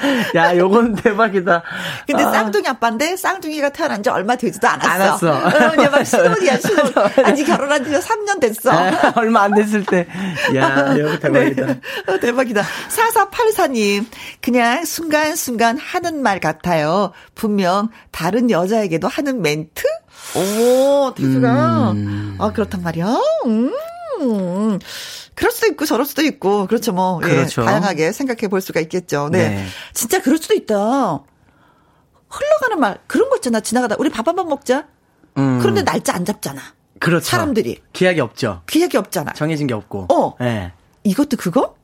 야, 요건 대박이다. 근데 아. 쌍둥이 아빠인데 쌍둥이가 태어난 지 얼마 되지도 않았어. 않았어. 어, 이제 막 신혼이야, 신혼. 아직 결혼한 지가 3년 됐어. 아, 얼마 안 됐을 때. 야, 이거 대박이다. 네. 어, 대박이다. 4484님, 그냥 순간순간 하는 말 같아요. 분명 다른 여자에게도 하는 멘트? 오, 태수가. 음. 아, 그렇단 말이야? 음. 그럴 수도 있고 저럴 수도 있고 그렇죠 뭐 예, 그렇죠. 예, 다양하게 생각해 볼 수가 있겠죠. 네. 네. 진짜 그럴 수도 있다. 흘러가는 말 그런 거 있잖아. 지나가다 우리 밥 한 번 먹자. 음. 그런데 날짜 안 잡잖아. 그렇죠. 사람들이 기약이 없죠. 기약이 없잖아. 정해진 게 없고. 어. 네. 이것도 그거?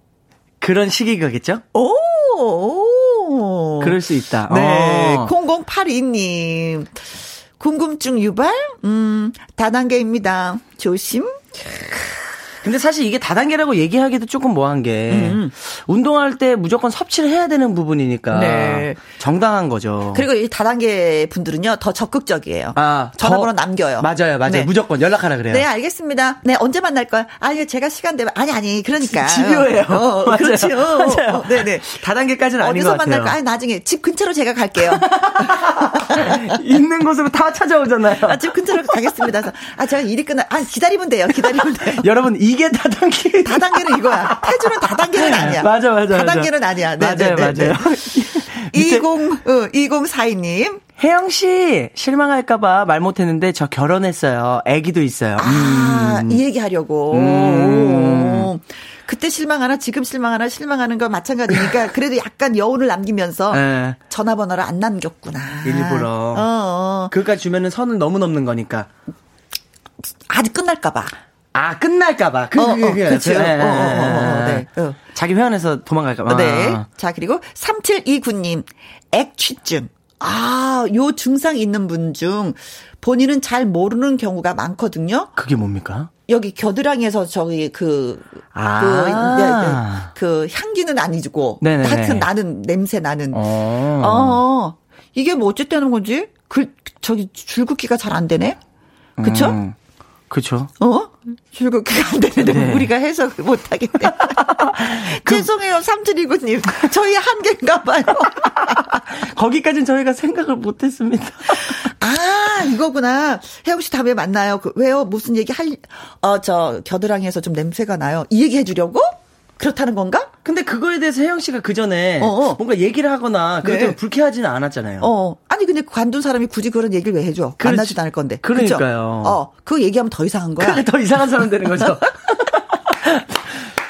그런 시기가겠죠? 오. 오. 그럴 수 있다. 네. 어. 0082님. 궁금증 유발? 음, 다단계입니다. 조심. 근데 사실 이게 다단계라고 얘기하기도 조금 뭐한 게 음. 운동할 때 무조건 섭취를 해야 되는 부분이니까 네. 정당한 거죠. 그리고 이 다단계 분들은요 더 적극적이에요. 아, 전화번호 남겨요. 맞아요, 맞아요. 네. 무조건 연락하라 그래요. 네, 알겠습니다. 네, 언제 만날 거야? 아니, 제가 시간 되면 아니 아니 그러니까 집요해요. 어, 맞아요. 그렇죠. 맞아요. 어, 네 네. 다단계까지는 아닌 것 같아요. 어디서 만날 거야? 아니, 나중에 집 근처로 제가 갈게요. 있는 곳으로 다 찾아오잖아요. 아, 집 근처로 가겠습니다. 그래서 아, 제가 일이 끝나 아, 기다리면 돼요. 기다리면 돼요. 여러분 이 이게 다단계. 다단계는 이거야. 태주는 다단계는 아니야. 맞아, 맞아. 다단계는 아니야. 네, 맞아요, 네, 네, 맞아요. 20, 어, 2042님. 혜영 씨 실망할까봐 말 못했는데 저 결혼했어요. 아기도 있어요. 아, 음. 이 얘기 하려고. 음. 그때 실망하나 지금 실망하나 실망하는 거 마찬가지니까 그래도 약간 여운을 남기면서 네. 전화번호를 안 남겼구나. 일부러. 어, 어. 그까지 주면은 선을 너무 넘는 거니까. 아직 끝날까봐. 아, 끝날까봐. 그, 어, 그, 그, 그렇죠. 네, 어, 어, 어, 네. 어. 자기 회원에서 도망갈까봐. 네. 자, 그리고 3729님, 액취증. 아, 요 증상 있는 분 중 본인은 잘 모르는 경우가 많거든요. 그게 뭡니까? 여기 겨드랑이에서 저기 그, 아. 그, 네, 네, 그 향기는 아니고. 네네네. 하여튼 나는, 냄새 나는. 어. 어. 이게 뭐 어쨌다는 건지? 그, 저기 줄긋기가 잘 안 되네? 그쵸? 음. 그렇죠. 어? 출국기가 안 되는데 네. 우리가 해석을 못 하겠네. 그, 죄송해요, 삼촌이구님. 저희 한계인가 봐요. 거기까지는 저희가 생각을 못 했습니다. 아, 이거구나. 혜영 씨 다음에 만나요. 그, 왜요? 무슨 얘기 할, 어, 저, 겨드랑이에서 좀 냄새가 나요. 이 얘기 해주려고? 그렇다는 건가? 근데 그거에 대해서 혜영 씨가 그 전에 어 뭔가 얘기를 하거나 그래도 네. 불쾌하지는 않았잖아요. 어. 아니 근데 관둔 사람이 굳이 그런 얘기를 왜 해줘? 그렇지. 만나지도 않을 건데. 그러니까요. 그쵸? 어. 그거 얘기하면 더 이상한 거야. 더 이상한 사람 되는 거죠.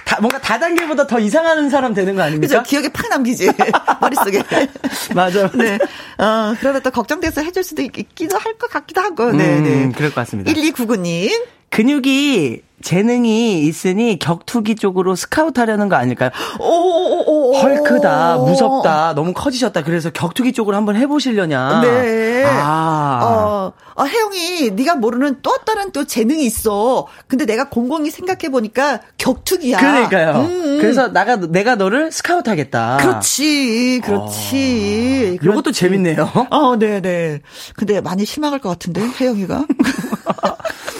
다, 뭔가 다단계보다 더 이상한 사람 되는 거 아닙니까? 그죠? 기억에 팍 남기지. 머릿속에. 맞아. 네. 어, 그러다 또 걱정돼서 해줄 수도 있기도 할 것 같기도 하고. 네, 음, 네. 그럴 것 같습니다. 1299님. 근육이 재능이 있으니 격투기 쪽으로 스카우트 하려는 거 아닐까요? 오, 헐크다, 무섭다, 너무 커지셨다. 그래서 격투기 쪽으로 한번 해보시려냐. 네. 아. 어, 어, 혜영이 네가 모르는 또 다른 또 재능이 있어. 근데 내가 곰곰이 생각해 보니까 격투기야. 그러니까요. 음, 음. 그래서 나가 내가 너를 스카우트 하겠다. 그렇지, 그렇지. 어, 이것도 재밌네요. 어, 네, 네. 근데 많이 심각할 것 같은데 혜영이가.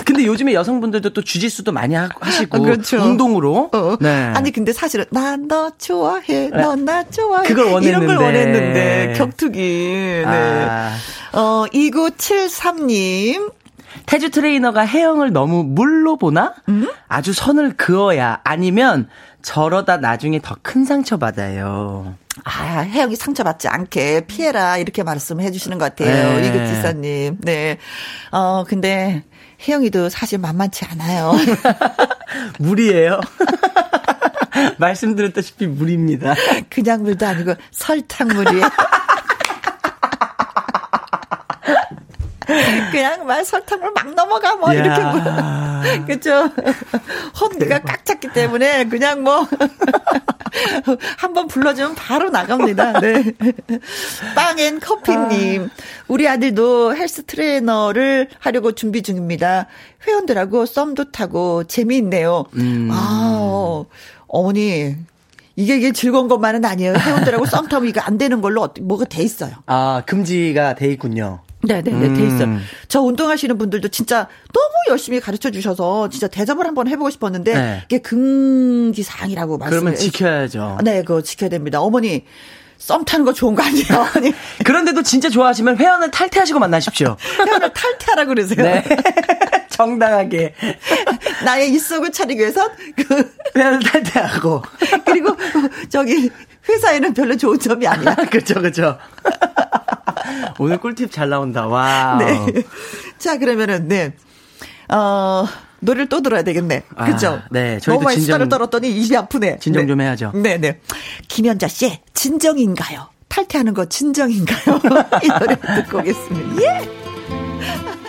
근데 요즘에 여성분들도 또 주짓수도 많이 하 시고 아, 그렇죠. 운동으로. 어. 네. 아니 근데 사실은 난 너 좋아해, 네. 넌나 좋아해. 그걸 원했는데. 이런 걸 원했는데 격투기. 네. 아. 어 2973님. 태주 트레이너가 혜영을 너무 물로 보나? 음? 아주 선을 그어야 아니면 저러다 나중에 더 큰 상처 받아요. 아, 혜영이 상처받지 않게 피해라 이렇게 말씀해 주시는 것 같아요. 네. 이그 지사님. 네. 어 근데 혜영이도 사실 만만치 않아요. 물이에요. 말씀드렸다시피 물입니다. 그냥 물도 아니고 설탕물이에요. 그냥 말 설탕을 막 넘어가 뭐 이렇게 뭐 그렇죠. 홈드가 꽉 찼기 때문에 그냥 뭐 한번 불러주면 바로 나갑니다. 네. 빵앤 커피님, 우리 아들도 헬스 트레이너를 하려고 준비 중입니다. 회원들하고 썸도 타고 재미있네요. 음. 아, 어머니 이게 이게 즐거운 것만은 아니에요. 회원들하고 썸 타면 이거 안 되는 걸로 뭐가 돼 있어요. 아 금지가 돼 있군요. 네네네, 음. 돼 있어요. 음. 저 운동하시는 분들도 진짜 너무 열심히 가르쳐 주셔서 진짜 대접을 한번 해보고 싶었는데, 네. 이게 금기사항이라고 말씀을. 그러면 지켜야죠. 네, 그거 지켜야 됩니다. 어머니, 썸 타는 거 좋은 거 아니에요? 아니. 그런데도 진짜 좋아하시면 회원을 탈퇴하시고 만나십시오. 회원을 탈퇴하라 그러세요. 네. 정당하게. 나의 입속을 차리기 위해서 그 회원을 탈퇴하고. 그리고 저기 회사에는 별로 좋은 점이 아니야. 그렇죠, 그렇죠. 오늘 꿀팁 잘 나온다. 와. 네. 자, 그러면은 네. 어, 노래를 또 들어야 되겠네. 아, 그죠? 네. 저희도 너무 많이 진정, 수다를 떨었더니 입이 아프네. 진정 네. 좀 해야죠. 네네. 네. 김현자 씨의 진정인가요? 탈퇴하는 거 진정인가요? 이 노래 듣고 오겠습니다. 예!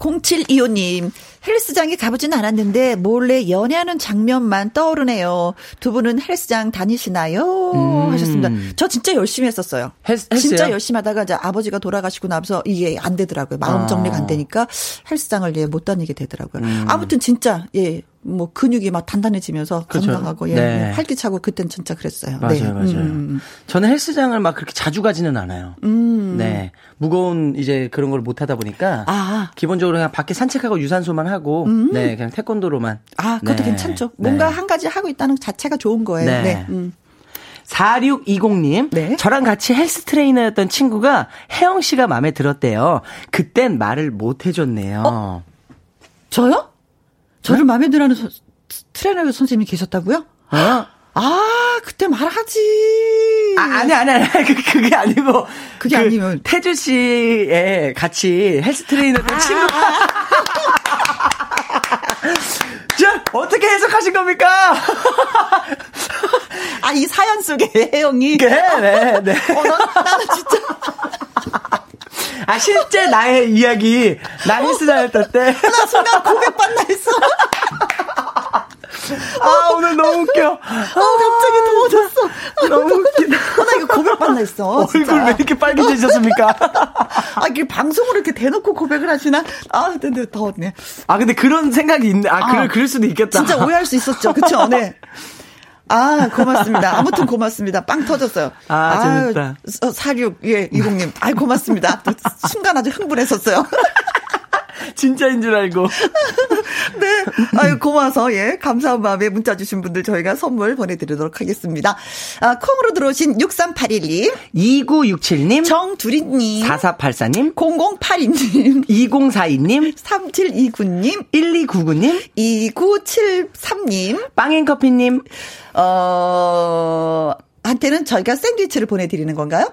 0725님, 헬스장에 가보진 않았는데 몰래 연애하는 장면만 떠오르네요. 두 분은 헬스장 다니시나요? 음. 하셨습니다. 저 진짜 열심히 했었어요. 헬스, 진짜 열심히 하다가 이제 아버지가 돌아가시고 나서 이게 안 되더라고요. 마음 정리가 안 아. 되니까 헬스장을 예, 못 다니게 되더라고요. 음. 아무튼 진짜 예. 뭐 근육이 막 단단해지면서 그렇죠. 건강하고 예, 네. 활기차고 그땐 진짜 그랬어요. 맞아요, 네. 맞아요. 음. 저는 헬스장을 막 그렇게 자주 가지는 않아요. 음. 네, 무거운 이제 그런 걸 못 하다 보니까 아. 기본적으로 그냥 밖에 산책하고 유산소만 하고 음. 네 그냥 태권도로만. 아 그것도 네. 괜찮죠. 뭔가 네. 한 가지 하고 있다는 자체가 좋은 거예요. 네. 네. 음. 4620님, 네. 저랑 같이 헬스 트레이너였던 친구가 혜영 씨가 마음에 들었대요. 그땐 말을 못 해줬네요. 어? 저요? 저를 네? 마음에 들어하는 서, 트레이너 선생님이 계셨다고요? 어? 아, 그때 말하지. 아, 아니, 아니, 아니. 그, 그게 아니고. 그게 그 아니면. 태주 씨의 같이 헬스 트레이너 아, 친구. 자, 어떻게 해석하신 겁니까? 아, 이 사연 속에 혜영이. 네, 네, 네. 어, 나, 나는 진짜. 아, 실제 나의 이야기. 나 헬스장했을 때. 나 순간 고백받나 했어. 아, 오늘 너무 웃겨. 아, 갑자기 더워졌어. 너무 웃기다. 아, 나 이거 고백받나 했어. 얼굴 진짜. 왜 이렇게 빨개지셨습니까? 아, 이게 방송으로 이렇게 대놓고 고백을 하시나? 아, 근데 더웠네. 아, 근데 그런 생각이 있네. 아, 아 그럴, 그럴 수도 있겠다. 진짜 오해할 수 있었죠. 그쵸? 네. 아, 고맙습니다. 아무튼 고맙습니다. 빵 터졌어요. 아, 재밌다. 아, 46, 예, 이공님. 아이, 고맙습니다. 순간 아주 흥분했었어요. 진짜인 줄 알고. 네. 아유, 고마워서, 예. 감사한 마음에 문자 주신 분들 저희가 선물 보내드리도록 하겠습니다. 아, 콩으로 들어오신 6381님. 2967님. 정두리님. 4484님. 0082님. 2042님. 3729님. 1299님. 2973님. 빵앤커피님. 어, 한테는 저희가 샌드위치를 보내드리는 건가요?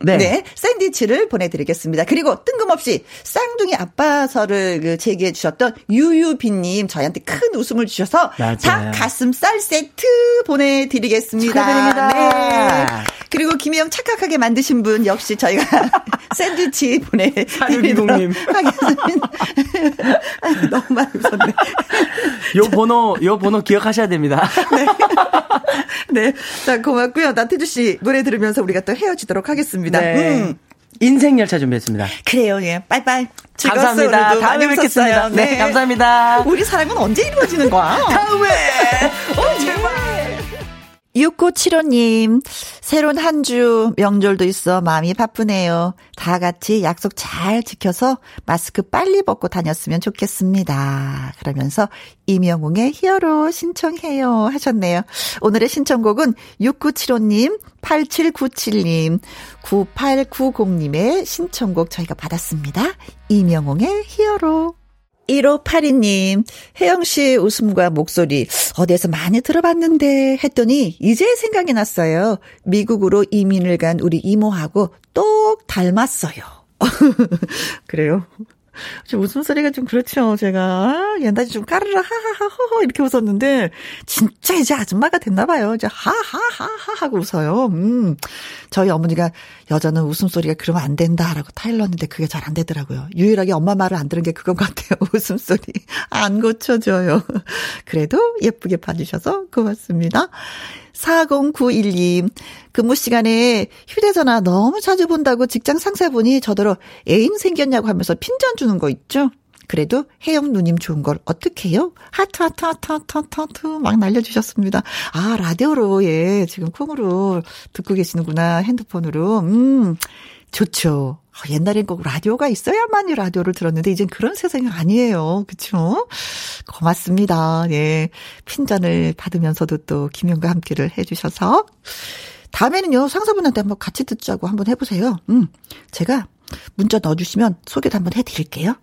네. 네. 샌드위치를 보내드리겠습니다. 그리고 뜬금없이 쌍둥이 아빠서를 그 제기해 주셨던 유유빈님 저희한테 큰 웃음을 주셔서 맞아요. 닭 가슴살 세트 보내드리겠습니다. 축하드립니다. 네. 그리고 김혜영 착각하게 만드신 분 역시 저희가 샌드위치 보내드리도록 하겠습니다. 너무 많이 웃었네. 요 번호, 요 번호 기억하셔야 됩니다. 네. 네. 자, 고맙고요. 나태주 씨 노래 들으면서 우리가 또 헤어지도록 하겠습니다. 네. 음. 인생 열차 준비했습니다. 그래요, 예. 빠이빠이. 감사합니다. 다음에 뵙겠습니다. 네. 네, 감사합니다. 우리 사랑은 언제 이루어지는 거야? 다음에. 어, 제발. 6975님, 새로운 한 주 명절도 있어 마음이 바쁘네요. 다 같이 약속 잘 지켜서 마스크 빨리 벗고 다녔으면 좋겠습니다. 그러면서 이명웅의 히어로 신청해요 하셨네요. 오늘의 신청곡은 6975님, 8797님, 9890님의 신청곡 저희가 받았습니다. 이명웅의 히어로. 1582님, 혜영 씨 웃음과 목소리 어디에서 많이 들어봤는데 했더니 이제 생각이 났어요. 미국으로 이민을 간 우리 이모하고 똑 닮았어요. 그래요? 좀 웃음소리가 좀 그렇죠. 제가 아, 옛날에 좀 까르르 하하하허 이렇게 웃었는데 진짜 이제 아줌마가 됐나 봐요. 이제 하하하하 하고 웃어요. 음. 저희 어머니가 여자는 웃음소리가 그러면 안 된다라고 타일렀는데 그게 잘 안 되더라고요. 유일하게 엄마 말을 안 들은 게 그건 같아요. 웃음소리 안 고쳐져요. 그래도 예쁘게 봐주셔서 고맙습니다. 4091님, 근무 시간에 휴대전화 너무 자주 본다고 직장 상사분이 저더러 애인 생겼냐고 하면서 핀잔 주는 거 있죠? 그래도 혜영 누님 좋은 걸 어떻게 해요? 하트, 하트, 하트, 하트, 하트, 하트 막 날려주셨습니다. 아, 라디오로, 예, 지금 콩으로 듣고 계시는구나, 핸드폰으로. 음, 좋죠. 아, 옛날엔 꼭 라디오가 있어야만이 라디오를 들었는데 이젠 그런 세상이 아니에요. 그쵸? 고맙습니다. 예. 핀잔을 받으면서도 또 김혜영과 함께를 해 주셔서. 다음에는요, 상사분한테 한번 같이 듣자고 한번 해 보세요. 음, 제가 문자 넣어 주시면 소개도 한번 해 드릴게요.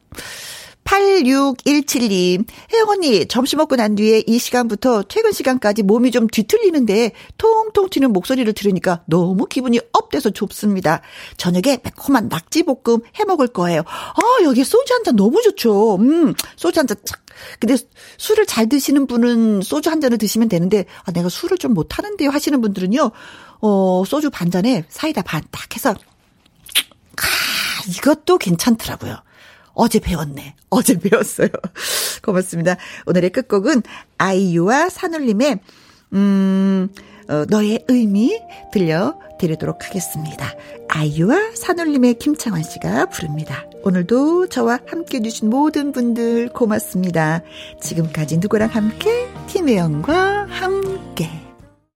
8617님, 혜영 언니, 점심 먹고 난 뒤에 이 시간부터 퇴근 시간까지 몸이 좀 뒤틀리는데 통통 튀는 목소리를 들으니까 너무 기분이 업돼서 좋습니다. 저녁에 매콤한 낙지볶음 해 먹을 거예요. 아, 여기 소주 한 잔 너무 좋죠. 음, 소주 한 잔 착. 근데 술을 잘 드시는 분은 소주 한 잔을 드시면 되는데, 아, 내가 술을 좀 못하는데요 하시는 분들은요, 어, 소주 반 잔에 사이다 반 딱 해서, 아, 이것도 괜찮더라고요. 어제 배웠네. 어제 배웠어요. 고맙습니다. 오늘의 끝곡은 아이유와 산울림의 음, 어, 너의 의미 들려드리도록 하겠습니다. 아이유와 산울림의 김창완 씨가 부릅니다. 오늘도 저와 함께 해주신 모든 분들 고맙습니다. 지금까지 누구랑 함께? 팀혜영과 함께